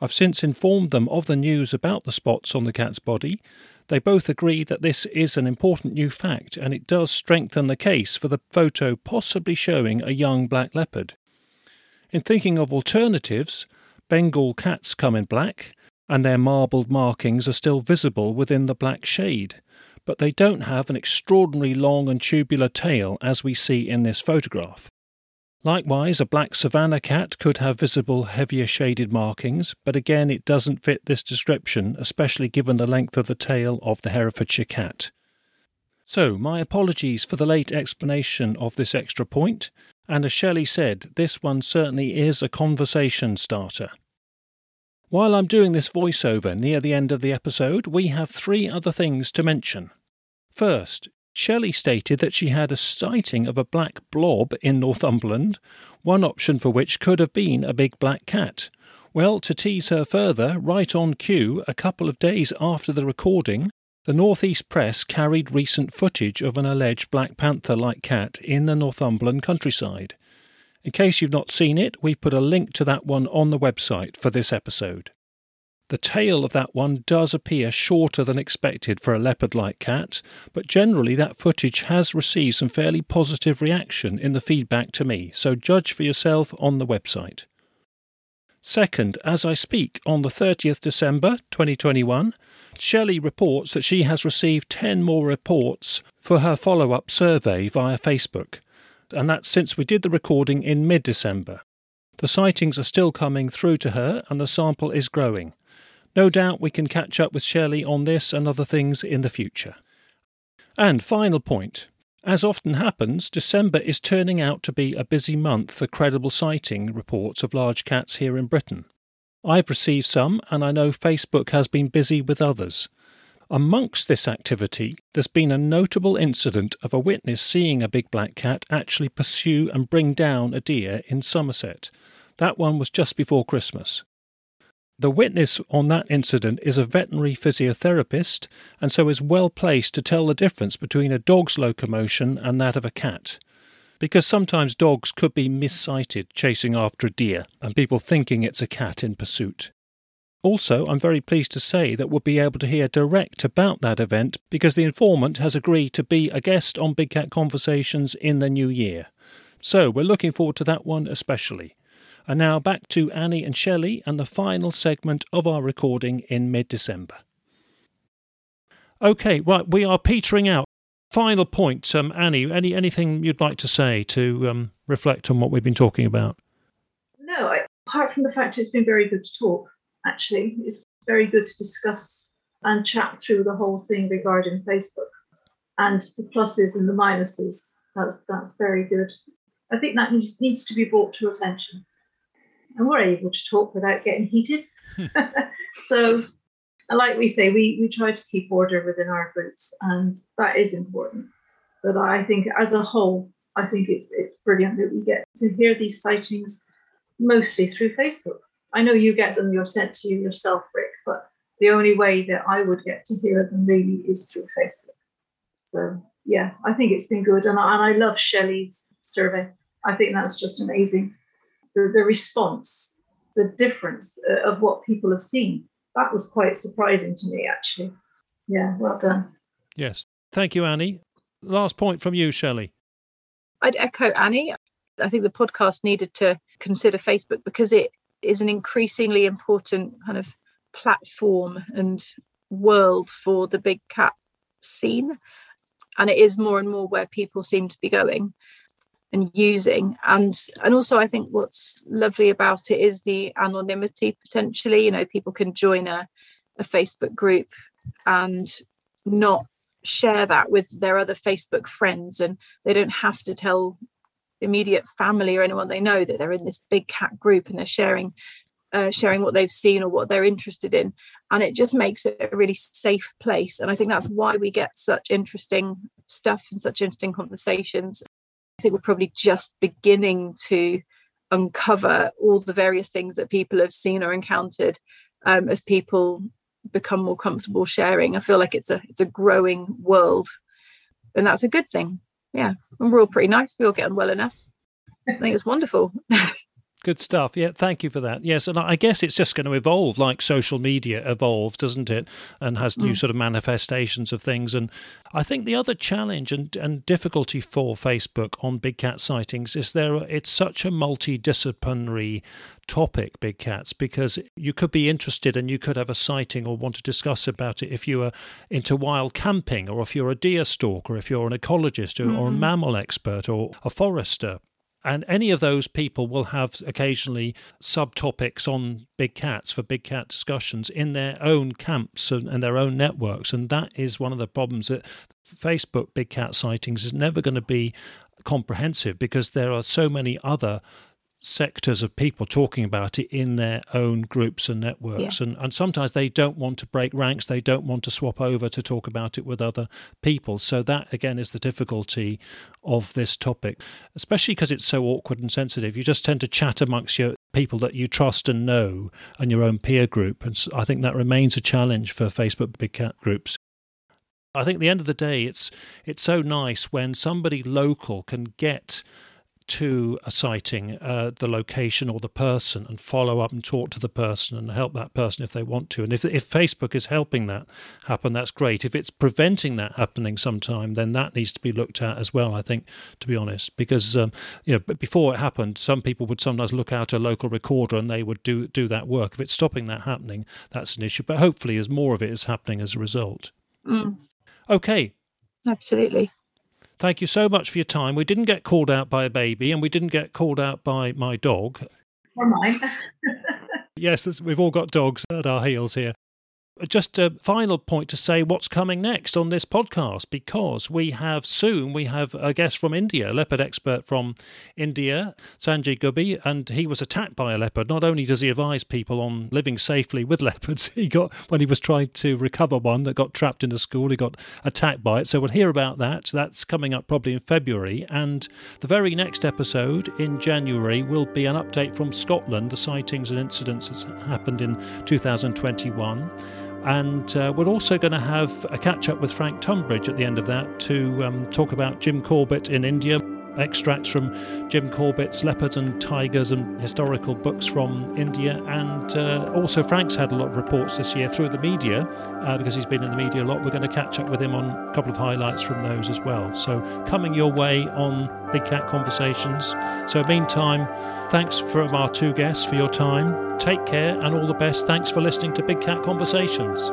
I've since informed them of the news about the spots on the cat's body. They both agree that this is an important new fact and it does strengthen the case for the photo possibly showing a young black leopard. In thinking of alternatives, Bengal cats come in black, and their marbled markings are still visible within the black shade, but they don't have an extraordinarily long and tubular tail as we see in this photograph. Likewise, a black savannah cat could have visible heavier shaded markings, but again it doesn't fit this description, especially given the length of the tail of the Herefordshire cat. So, my apologies for the late explanation of this extra point, and as Shelley said, this one certainly is a conversation starter. While I'm doing this voiceover near the end of the episode, we have three other things to mention. First, Shelley stated that she had a sighting of a black blob in Northumberland, one option for which could have been a big black cat. Well, to tease her further, right on cue, a couple of days after the recording, the Northeast Press carried recent footage of an alleged Black Panther like cat in the Northumberland countryside. In case you've not seen it, we've put a link to that one on the website for this episode. The tail of that one does appear shorter than expected for a leopard like cat, but generally that footage has received some fairly positive reaction in the feedback to me, so judge for yourself on the website. Second, as I speak, on the 30th December 2021, Shelley reports that she has received 10 more reports for her follow up survey via Facebook, and that's since we did the recording in mid December. The sightings are still coming through to her, and the sample is growing. No doubt we can catch up with Shelley on this and other things in the future. And final point. As often happens, December is turning out to be a busy month for credible sighting reports of large cats here in Britain. I've received some, and I know Facebook has been busy with others. Amongst this activity, there's been a notable incident of a witness seeing a big black cat actually pursue and bring down a deer in Somerset. That one was just before Christmas. The witness on that incident is a veterinary physiotherapist and so is well placed to tell the difference between a dog's locomotion and that of a cat. Because sometimes dogs could be missighted chasing after a deer and people thinking it's a cat in pursuit. Also, I'm very pleased to say that we'll be able to hear direct about that event because the informant has agreed to be a guest on Big Cat Conversations in the new year. So we're looking forward to that one especially. And now back to Annie and Shelley and the final segment of our recording in mid December. Okay, right, we are petering out. Final point, um, Annie. Any anything you'd like to say to um, reflect on what we've been talking about? No, I, apart from the fact it's been very good to talk. Actually, it's very good to discuss and chat through the whole thing regarding Facebook and the pluses and the minuses. That's that's very good. I think that needs, needs to be brought to attention. And we're able to talk without getting heated. so, uh, like we say, we, we try to keep order within our groups, and that is important. But I think, as a whole, I think it's it's brilliant that we get to hear these sightings mostly through Facebook. I know you get them; you're sent to you yourself, Rick. But the only way that I would get to hear them really is through Facebook. So yeah, I think it's been good, and I, and I love Shelley's survey. I think that's just amazing. The, the response, the difference uh, of what people have seen. That was quite surprising to me, actually. Yeah, well done. Yes. Thank you, Annie. Last point from you, Shelley. I'd echo Annie. I think the podcast needed to consider Facebook because it is an increasingly important kind of platform and world for the big cat scene. And it is more and more where people seem to be going and using. And and also i think what's lovely about it is the anonymity potentially. You know people can join a, a facebook group and not share that with their other facebook friends and they don't have to tell immediate family or anyone they know that they're in this big cat group and they're sharing uh, sharing what they've seen or what they're interested in. And it just makes it a really safe place. And i think that's why we get such interesting stuff and such interesting conversations think we're probably just beginning to uncover all the various things that people have seen or encountered um, as people become more comfortable sharing. I feel like it's a it's a growing world, and that's a good thing. Yeah, and we're all pretty nice. We all get on well enough. I think it's wonderful. Good stuff. Yeah, thank you for that. Yes, and I guess it's just going to evolve like social media evolves, doesn't it? And has mm. new sort of manifestations of things. And I think the other challenge and, and difficulty for Facebook on big cat sightings is there it's such a multidisciplinary topic, big cats, because you could be interested and you could have a sighting or want to discuss about it if you are into wild camping or if you're a deer stalker, or if you're an ecologist or, mm-hmm. or a mammal expert or a forester and any of those people will have occasionally subtopics on big cats for big cat discussions in their own camps and, and their own networks. And that is one of the problems that Facebook big cat sightings is never going to be comprehensive because there are so many other sectors of people talking about it in their own groups and networks. Yeah. and and sometimes they don't want to break ranks. They don't want to swap over to talk about it with other people. So that again is the difficulty of this topic especially because it's so awkward and sensitive. You just tend to chat amongst your people that you trust and know and your own peer group. And i think that remains a challenge for facebook big cat groups. I think at the end of the day, it's it's so nice when somebody local can get to a sighting, uh, the location or the person, and follow up and talk to the person and help that person if they want to. And if if Facebook is helping that happen, that's great. If it's preventing that happening sometime, then that needs to be looked at as well. I think, to be honest, because um, you know, before it happened, some people would sometimes look out a local recorder and they would do do that work. If it's stopping that happening, that's an issue. But hopefully, as more of it is happening as a result. Mm. Okay. Absolutely. Thank you so much for your time. We didn't get called out by a baby and we didn't get called out by my dog. Or mine. yes, we've all got dogs at our heels here just a final point to say what's coming next on this podcast because we have soon we have a guest from India, leopard expert from India, Sanjay Gubbi, and he was attacked by a leopard. Not only does he advise people on living safely with leopards, he got when he was trying to recover one that got trapped in a school, he got attacked by it. So we'll hear about that. That's coming up probably in February, and the very next episode in January will be an update from Scotland, the sightings and incidents that happened in 2021. And uh, we're also going to have a catch up with Frank Tunbridge at the end of that to um, talk about Jim Corbett in India, extracts from Jim Corbett's Leopards and Tigers and historical books from India. And uh, also, Frank's had a lot of reports this year through the media uh, because he's been in the media a lot. We're going to catch up with him on a couple of highlights from those as well. So, coming your way on Big Cat Conversations. So, meantime, thanks from our two guests for your time. Take care and all the best. Thanks for listening to Big Cat Conversations.